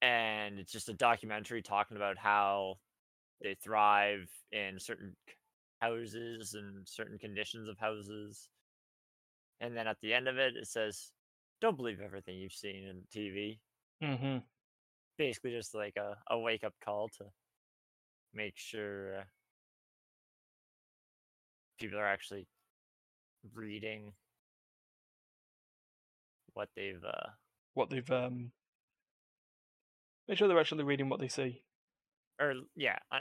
[SPEAKER 2] And it's just a documentary talking about how they thrive in certain houses and certain conditions of houses. And then at the end of it, it says, Don't believe everything you've seen in TV
[SPEAKER 1] hmm
[SPEAKER 2] basically just like a, a wake up call to make sure uh, people are actually reading what they've uh
[SPEAKER 1] What they've um. Make sure they're actually reading what they see.
[SPEAKER 2] or yeah uh,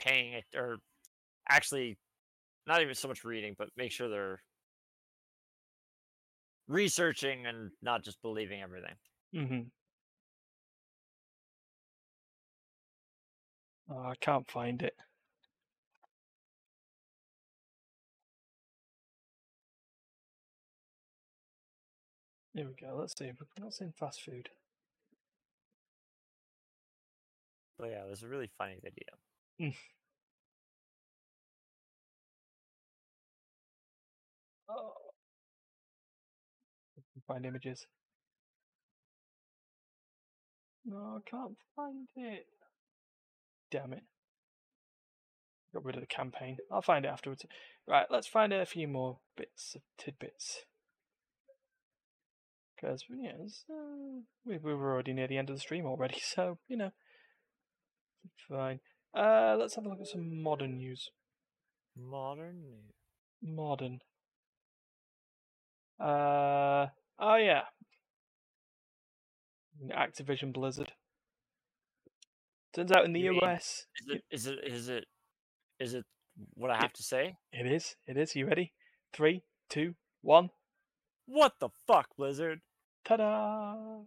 [SPEAKER 2] paying it or actually not even so much reading but make sure they're researching and not just believing everything
[SPEAKER 1] hmm Oh, I can't find it. Here we go. Let's see. What's in fast food?
[SPEAKER 2] But yeah, it was a really funny video.
[SPEAKER 1] Oh. Find images. No, I can't find it. Damn it. Got rid of the campaign. I'll find it afterwards. Right, let's find a few more bits of tidbits. Because, yeah, uh, we, we were already near the end of the stream already, so, you know. Fine. Uh, let's have a look at some modern news.
[SPEAKER 2] Modern news.
[SPEAKER 1] Modern. Uh, oh yeah. Activision Blizzard. Turns out in the
[SPEAKER 2] You mean-
[SPEAKER 1] US,
[SPEAKER 2] Is it? Is it? Is it? Is it? What I have to say?
[SPEAKER 1] it is. It is. You ready? Three, two, one.
[SPEAKER 2] What the fuck, Blizzard?
[SPEAKER 1] Ta-da!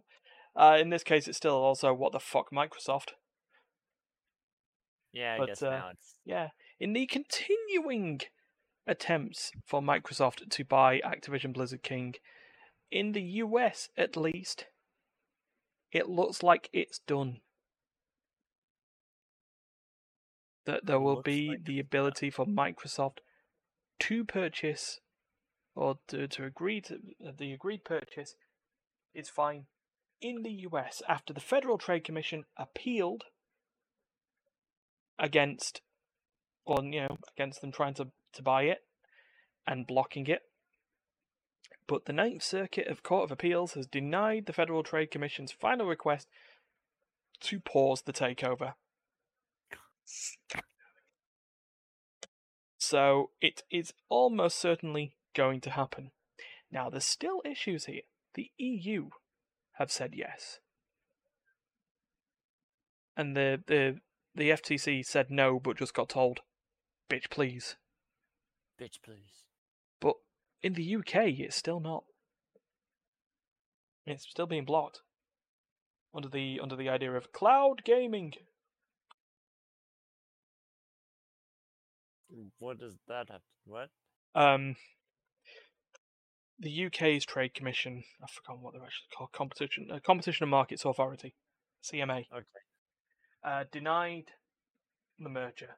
[SPEAKER 1] Uh, in this case, it's still also what the fuck Microsoft.
[SPEAKER 2] Yeah, I
[SPEAKER 1] But,
[SPEAKER 2] guess
[SPEAKER 1] uh,
[SPEAKER 2] now it's.
[SPEAKER 1] Yeah, in the continuing attempts for Microsoft to buy Activision Blizzard King, in the US at least, it looks like it's done. That there will be
[SPEAKER 2] like
[SPEAKER 1] the ability for Microsoft to purchase or to, to agree to uh, the agreed purchase is fine in the US after the Federal Trade Commission appealed against or you know against them trying to, to buy it and blocking it. But the Ninth Circuit of Court of Appeals has denied the Federal Trade Commission's final request to pause the takeover. So it is almost certainly going to happen. Now there's still issues here. The EU have said yes. And the the the FTC said no but just got told bitch please.
[SPEAKER 2] Bitch, please.
[SPEAKER 1] In the UK, it's still not. It's still being blocked under the under the idea of cloud gaming.
[SPEAKER 2] What does that have? To, what?
[SPEAKER 1] Um, the UK's Trade Commission, I've forgotten what they're actually called, Competition uh, Competition and Markets Authority, CMA,
[SPEAKER 2] Okay.
[SPEAKER 1] uh, denied the merger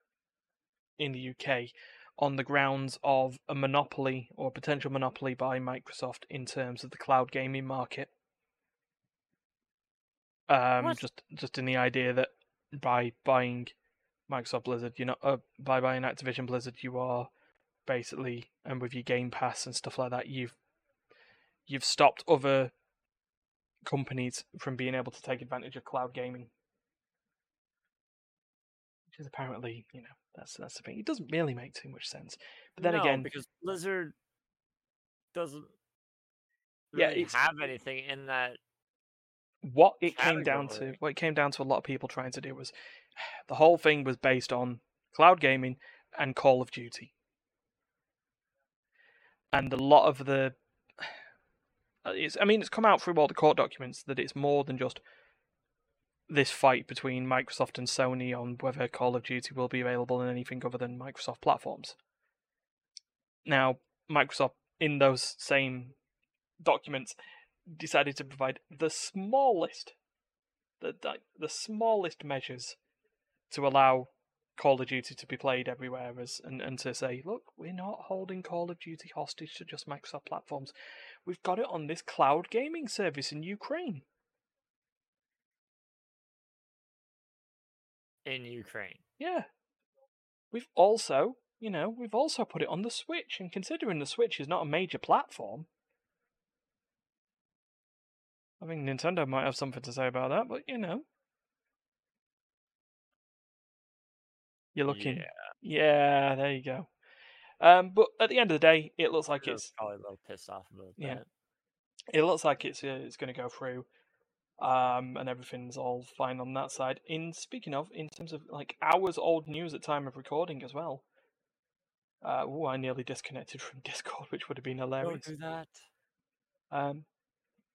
[SPEAKER 1] in the UK on the grounds of a monopoly or potential monopoly by Microsoft in terms of the cloud gaming market. Um,
[SPEAKER 2] What?
[SPEAKER 1] just just in the idea that by buying Microsoft Blizzard, you're not uh, by buying Activision Blizzard, you are basically and with your Game Pass and stuff like that, you've you've stopped other companies from being able to take advantage of cloud gaming. Which is apparently, you know, that's that's the thing. It doesn't really make too much sense. But then
[SPEAKER 2] No,
[SPEAKER 1] again,
[SPEAKER 2] because Blizzard doesn't really
[SPEAKER 1] it's-
[SPEAKER 2] have anything in that.
[SPEAKER 1] what it came down to, what it came down to a lot of people trying to do was the whole thing was based on cloud gaming and Call of Duty. And a lot of the uh, it's I mean it's come out through all the court documents that it's more than just this fight between Microsoft and Sony on whether Call of Duty will be available in anything other than Microsoft platforms. Now, Microsoft in those same documents decided to provide the smallest the, the smallest measures to allow Call of Duty to be played everywhere as and, and to say, look, we're not holding Call of Duty hostage to just Microsoft platforms. We've got it on this cloud gaming service in Ukraine.
[SPEAKER 2] In Ukraine.
[SPEAKER 1] Yeah. We've also, you know, we've also put it on the Switch, and considering the Switch is not a major platform, I think Nintendo might have something to say about that, but you know. You're looking.
[SPEAKER 2] Yeah,
[SPEAKER 1] Yeah, there you go. Um, but at the end of the day, it looks like it's
[SPEAKER 2] probably a little pissed off about
[SPEAKER 1] Yeah.
[SPEAKER 2] that.
[SPEAKER 1] it looks like it's uh, it's going to go through, um, and everything's all fine on that side. In speaking of, in terms of like hours old news at time of recording as well. Uh, oh, I nearly disconnected from Discord, which would have been hilarious.
[SPEAKER 2] Don't do that.
[SPEAKER 1] Um,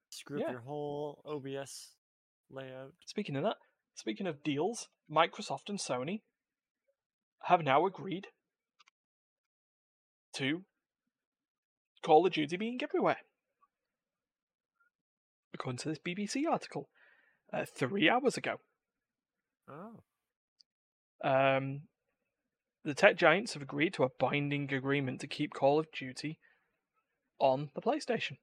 [SPEAKER 2] Screw
[SPEAKER 1] Yeah.
[SPEAKER 2] up your whole OBS layout.
[SPEAKER 1] speaking of that, speaking of deals, Microsoft and Sony have now agreed to Call of Duty being everywhere. According to this BBC article, uh, three hours ago.
[SPEAKER 2] Oh.
[SPEAKER 1] Um, the tech giants have agreed to a binding agreement to keep Call of Duty on the PlayStation.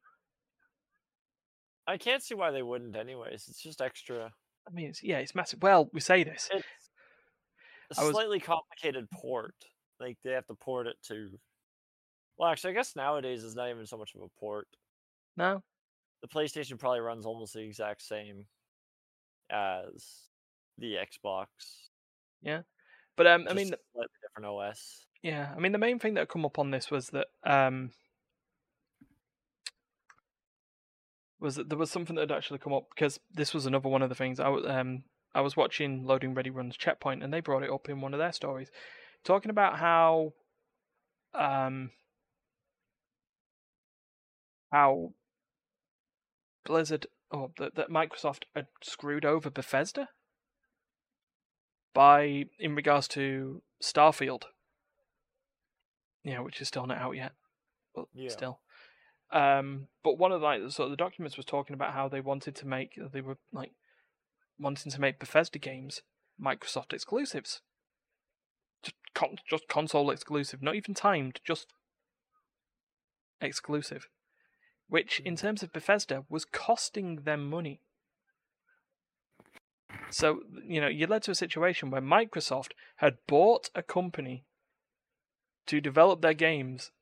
[SPEAKER 2] I can't see why they wouldn't, anyways. It's just extra.
[SPEAKER 1] I mean, it's, yeah, it's massive. Well, we say this.
[SPEAKER 2] It's a
[SPEAKER 1] was-
[SPEAKER 2] slightly complicated port. Like they have to port it to. Well, actually, I guess nowadays it's not even so much of a port.
[SPEAKER 1] No,
[SPEAKER 2] The PlayStation probably runs almost the exact same as the Xbox.
[SPEAKER 1] Yeah, but um, I mean,
[SPEAKER 2] slightly different OS.
[SPEAKER 1] Yeah, I mean the main thing that come up on this was that um was that there was something that had actually come up because this was another one of the things I was um I was watching Loading Ready Runs Checkpoint and they brought it up in one of their stories, talking about how um how Blizzard or that, that Microsoft had screwed over Bethesda? By in regards to Starfield. Yeah, which is still not out yet, but
[SPEAKER 2] Yeah.
[SPEAKER 1] still. Um, but one of the, like sort of the documents was talking about how they wanted to make they were like wanting to make Bethesda games Microsoft exclusives, just con- just console exclusive, not even timed, just exclusive, which in
[SPEAKER 2] Mm.
[SPEAKER 1] terms of Bethesda was costing them money. So you know, you led to a situation where Microsoft had bought a company to develop their games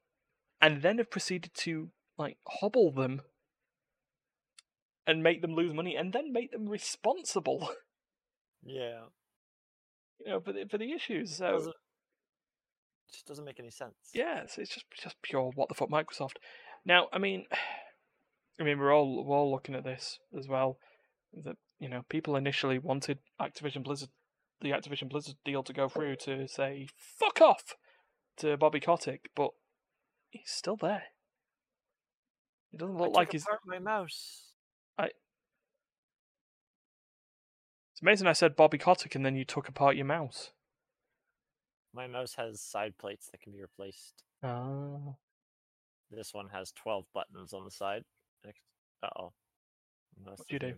[SPEAKER 1] and then have proceeded to like hobble them and make them lose money and then make them responsible
[SPEAKER 2] Yeah.
[SPEAKER 1] you know for the, for the issues so
[SPEAKER 2] Doesn't, just doesn't make any sense.
[SPEAKER 1] yeah it's, it's just just pure what the fuck microsoft now i mean i mean we're all we're all looking at this as well that you know people initially wanted activision blizzard the activision blizzard deal to go through to say fuck off to bobby kotick but he's still there it doesn't look
[SPEAKER 2] took
[SPEAKER 1] like he's
[SPEAKER 2] my mouse.
[SPEAKER 1] It's amazing I said Bobby Kotick and then you took apart your mouse.
[SPEAKER 2] My mouse has side plates that can be replaced.
[SPEAKER 1] Oh.
[SPEAKER 2] This one has 12 buttons on the side. Uh oh.
[SPEAKER 1] What'd you do?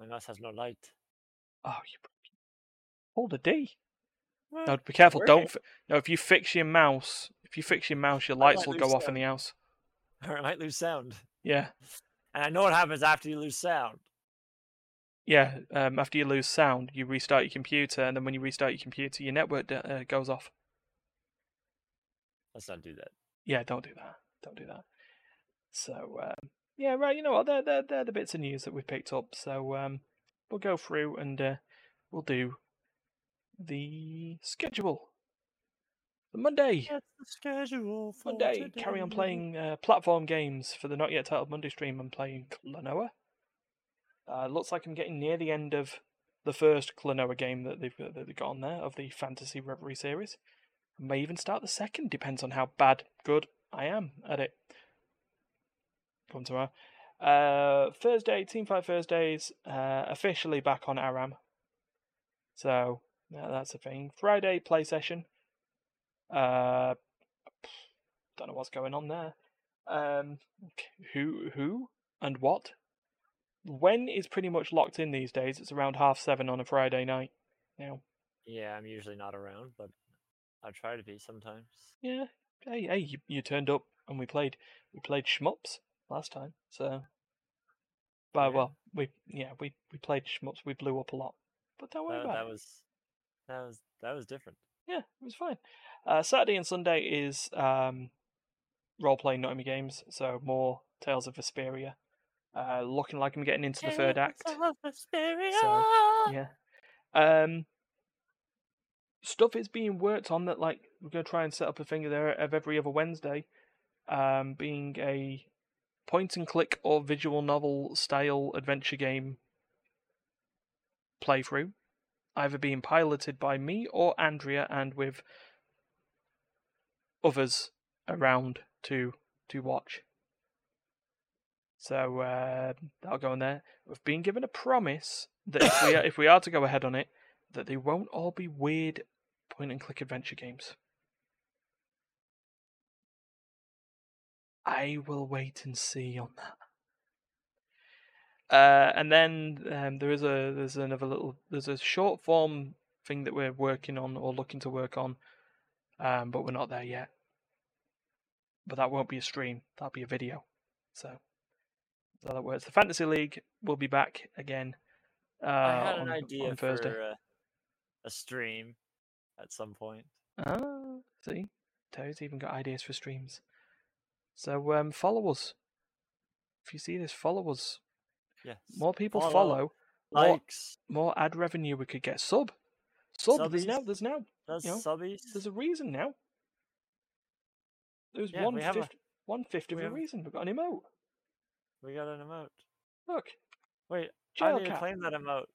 [SPEAKER 2] My mouse has no light.
[SPEAKER 1] Oh, you. Hold a D.
[SPEAKER 2] Well,
[SPEAKER 1] No, be careful. Don't. Fi- no, if you fix your mouse, if you fix your mouse, your lights will go off in the house.
[SPEAKER 2] Or it might lose sound.
[SPEAKER 1] Yeah.
[SPEAKER 2] And I know what happens after you lose sound.
[SPEAKER 1] Yeah. Um, after you lose sound, you restart your computer, and then when you restart your computer, your network d- uh, goes off.
[SPEAKER 2] Let's not do that.
[SPEAKER 1] Yeah, don't do that. Don't do that. So, um, yeah, right. You know what? They're, they're, they're the bits of news that we've picked up. So, um, we'll go through and uh, we'll do the schedule. The Monday.
[SPEAKER 2] The schedule for
[SPEAKER 1] Monday, carry on playing uh, platform games for the not yet titled Monday stream. I'm playing Klonoa. Uh, looks like I'm getting near the end of the first Klonoa game that they've got, that they've got on there of the Phantasy Reverie series. I may even start the second, depends on how bad, good I am at it. Come tomorrow. Uh, Thursday, Team Fight Thursdays, uh, officially back on Aram. So, yeah, that's a thing. Friday, play session. Uh, don't know what's going on there. Um, who, who, and what? When is pretty much locked in these days. It's around half seven on a Friday night. Now,
[SPEAKER 2] Yeah, I'm usually not around, but I try to be sometimes.
[SPEAKER 1] yeah. Hey, hey, you, you turned up and we played. We played shmups last time, so. Well,
[SPEAKER 2] Yeah.
[SPEAKER 1] well, we yeah we we played shmups. We blew up a lot, but don't worry
[SPEAKER 2] That,
[SPEAKER 1] about
[SPEAKER 2] that
[SPEAKER 1] it.
[SPEAKER 2] was that was that was different.
[SPEAKER 1] Yeah, it was fine. Uh, Saturday and Sunday is um, role playing Nottingham games, so more Tales of Vesperia. Uh, looking like I'm getting into the third act. So, yeah. Um, stuff is being worked on that, like, we're going to try and set up a thing there of every other Wednesday, um, being a point and click or visual novel style adventure game playthrough, either being piloted by me or Andrea and with others around to to watch. So uh, that'll go in there. We've been given a promise that if we are, if we are to go ahead on it, that they won't all be weird point and click adventure games. I will wait and see on that. Uh, and then um, there is a there's another little there's a short form thing that we're working on or looking to work on, um, but we're not there yet. But that won't be a stream; that'll be a video. So, so that works. The Fantasy League will be back again. Uh,
[SPEAKER 2] I had
[SPEAKER 1] on,
[SPEAKER 2] an idea
[SPEAKER 1] on Thursday.
[SPEAKER 2] for uh, a stream at some point.
[SPEAKER 1] Ah, see, Terry's even got ideas for streams. So um, follow us. If you see this, follow us.
[SPEAKER 2] Yes.
[SPEAKER 1] More people
[SPEAKER 2] Follow,
[SPEAKER 1] follow, more,
[SPEAKER 2] likes.
[SPEAKER 1] more ad revenue we could get. Sub, sub. There's
[SPEAKER 2] Subbies.
[SPEAKER 1] now. There's now.
[SPEAKER 2] Does
[SPEAKER 1] you know,
[SPEAKER 2] subbies?
[SPEAKER 1] There's a reason now. There's
[SPEAKER 2] Yeah,
[SPEAKER 1] one
[SPEAKER 2] a-
[SPEAKER 1] fifth, one fifth of a
[SPEAKER 2] have
[SPEAKER 1] reason. We've got an emote.
[SPEAKER 2] We got an emote.
[SPEAKER 1] Look,
[SPEAKER 2] Wait, I
[SPEAKER 1] jail
[SPEAKER 2] need to
[SPEAKER 1] cat.
[SPEAKER 2] claim that emote.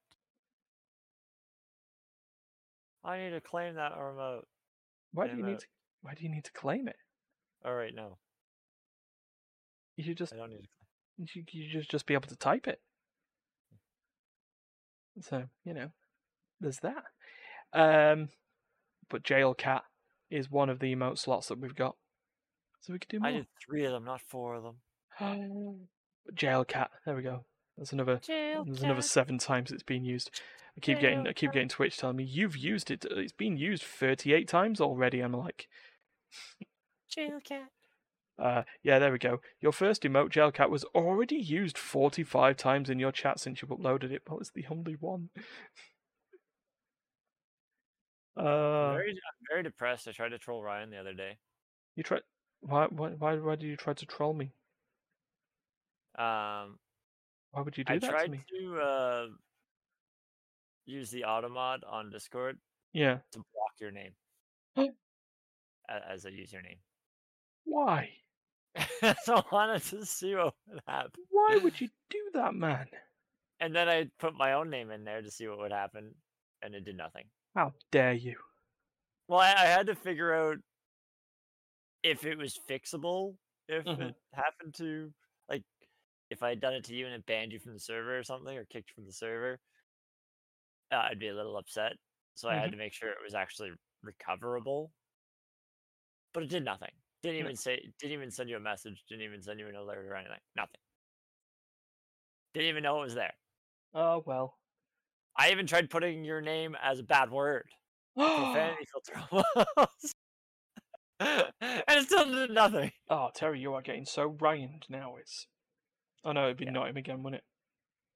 [SPEAKER 2] I need to claim that remote.
[SPEAKER 1] Why do you need? To, why do you need to claim it?
[SPEAKER 2] All right, no,
[SPEAKER 1] You should just
[SPEAKER 2] I don't need to. Claim.
[SPEAKER 1] you you should just be able to type it. So you know, there's that. Um, but jail cat is one of the emote slots that we've got, so we could do more.
[SPEAKER 2] I did three of them, not four of them.
[SPEAKER 1] jail cat. There we go. That's another. There's another seven times it's been used. I keep getting I keep getting Twitch telling me you've used it. It's been used 38 times already. I'm like,
[SPEAKER 2] Jail cat.
[SPEAKER 1] uh, yeah, there we go. Your first emote, Gelcat, was already used 45 times in your chat since you uploaded it. Well, it's the only one.
[SPEAKER 2] I'm
[SPEAKER 1] uh,
[SPEAKER 2] very, I'm very depressed. I tried to troll Ryan the other day.
[SPEAKER 1] you tried. Why, why, why, why did you try to troll me?
[SPEAKER 2] Um,
[SPEAKER 1] Why would you do
[SPEAKER 2] I
[SPEAKER 1] that
[SPEAKER 2] tried
[SPEAKER 1] to me?
[SPEAKER 2] to uh, use the auto mod on Discord
[SPEAKER 1] Yeah.
[SPEAKER 2] to block your name as a username.
[SPEAKER 1] Why?
[SPEAKER 2] so I wanted to see what would happen.
[SPEAKER 1] Why would you do that, man?
[SPEAKER 2] And then I put my own name in there to see what would happen, and it did nothing.
[SPEAKER 1] How dare you?
[SPEAKER 2] Well, I, I had to figure out if it was fixable, if
[SPEAKER 1] Mhm.
[SPEAKER 2] it happened to, if I had done it to you and it banned you from the server or something, or kicked you from the server, uh, I'd be a little upset. So I had to make sure it was actually recoverable. But it did nothing. Didn't even say, didn't even send you a message, didn't even send you an alert or anything. Nothing. Didn't even know it was there.
[SPEAKER 1] Oh well.
[SPEAKER 2] I even tried putting your name as a bad word. Profanity filter almost. and it still did nothing.
[SPEAKER 1] Oh, Terry, you are getting so Ryaned now. It's. Oh no, it'd be
[SPEAKER 2] Yeah.
[SPEAKER 1] not him again, wouldn't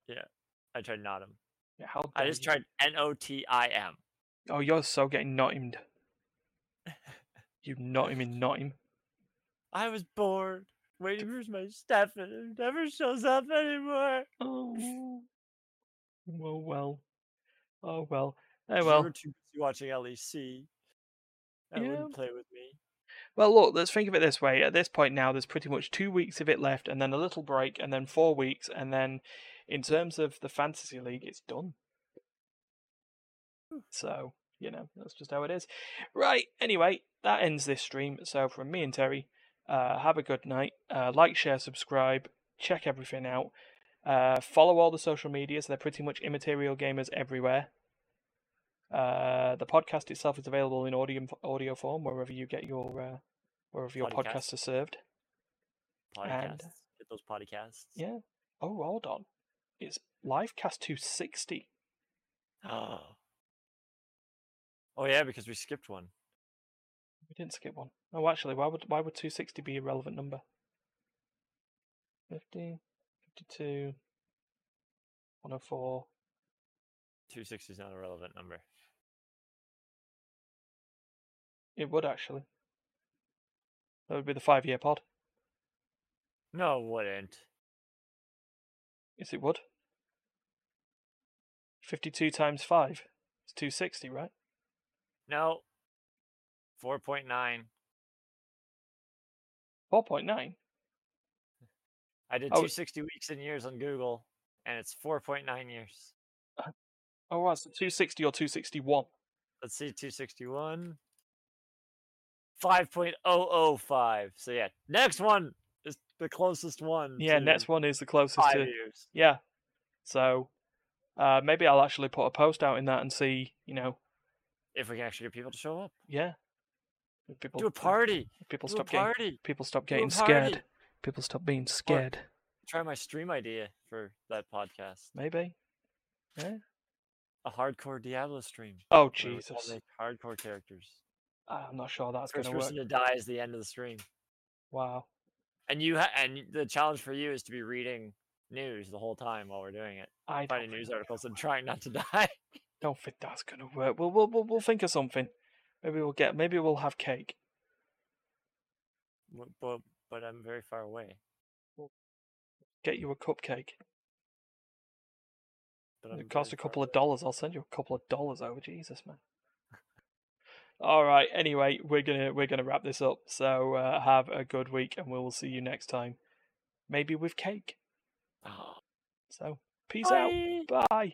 [SPEAKER 1] it?
[SPEAKER 2] Yeah, I tried not him.
[SPEAKER 1] Yeah, how
[SPEAKER 2] I just
[SPEAKER 1] you.
[SPEAKER 2] tried N O T I M.
[SPEAKER 1] Oh, you're so getting not himmed. You not him in not him.
[SPEAKER 2] I was bored waiting for my stuff and it never shows up anymore.
[SPEAKER 1] Oh. Well, well. Oh well. Oh well.
[SPEAKER 2] You were too busy watching LEC. And
[SPEAKER 1] Yeah.
[SPEAKER 2] wouldn't play with me.
[SPEAKER 1] Well, look. Let's think of it this way. At this point now, there's pretty much two weeks of it left, and then a little break, and then four weeks, and then, in terms of the fantasy league, it's done. So you know that's just how it is. Right. Anyway, that ends this stream. So from me and Terry, uh, have a good night. Uh, like, share, subscribe. Check everything out. Uh, follow all the social medias. They're pretty much immaterial gamers everywhere. Uh, the podcast itself is available in audio audio form wherever you get your uh, wherever your
[SPEAKER 2] Podcast.
[SPEAKER 1] podcasts are served.
[SPEAKER 2] Podcasts.
[SPEAKER 1] And-
[SPEAKER 2] Get those podcasts.
[SPEAKER 1] Yeah. Oh, hold on. It's Livecast 260.
[SPEAKER 2] Oh. Oh yeah, because we skipped one.
[SPEAKER 1] We didn't skip one. Oh, actually, why would why would 260 be a relevant number? 50, 52, 104.
[SPEAKER 2] 260 is not a relevant number.
[SPEAKER 1] It would actually. That would be the five year pod.
[SPEAKER 2] No, it wouldn't.
[SPEAKER 1] Yes, it would. 52 times 5 is 260, right?
[SPEAKER 2] No. 4.9.
[SPEAKER 1] 4.9.
[SPEAKER 2] I did
[SPEAKER 1] Oh.
[SPEAKER 2] 260 weeks and years on Google, and it's 4.9 years.
[SPEAKER 1] Uh, oh, right, so 260 or 261.
[SPEAKER 2] Let's see, 261. 5.005. So yeah, next one is the closest one.
[SPEAKER 1] Yeah, next one is the closest to.
[SPEAKER 2] years.
[SPEAKER 1] Yeah. So uh, maybe I'll actually put a post out in that and see, you know,
[SPEAKER 2] If we can actually get people to show up,
[SPEAKER 1] yeah. If People
[SPEAKER 2] do a party.
[SPEAKER 1] People
[SPEAKER 2] Do a
[SPEAKER 1] stop getting
[SPEAKER 2] party.
[SPEAKER 1] people stop getting scared. People stop being scared.
[SPEAKER 2] Try my stream idea for that podcast.
[SPEAKER 1] Maybe. Yeah.
[SPEAKER 2] A hardcore Diablo stream.
[SPEAKER 1] Oh
[SPEAKER 2] where we all
[SPEAKER 1] Jesus.
[SPEAKER 2] hardcore characters.
[SPEAKER 1] Ah, I'm not sure that's gonna work.
[SPEAKER 2] person to die is the end of the stream.
[SPEAKER 1] Wow.
[SPEAKER 2] And you ha- and the challenge for you is to be reading news the whole time while we're doing it,
[SPEAKER 1] I
[SPEAKER 2] finding news articles and trying not to die.
[SPEAKER 1] don't think that's gonna work. We'll, we'll we'll we'll think of something. Maybe we'll get. Maybe we'll have cake.
[SPEAKER 2] but, but but I'm very far away.
[SPEAKER 1] Get you a cupcake.
[SPEAKER 2] But
[SPEAKER 1] It costs a couple of dollars. I'll send you a couple of dollars over. Jesus, man. All right. Anyway, we're gonna we're gonna wrap this up. So uh, have a good week, and we will see you next time. Maybe with cake. So peace
[SPEAKER 2] Bye.
[SPEAKER 1] out. Bye.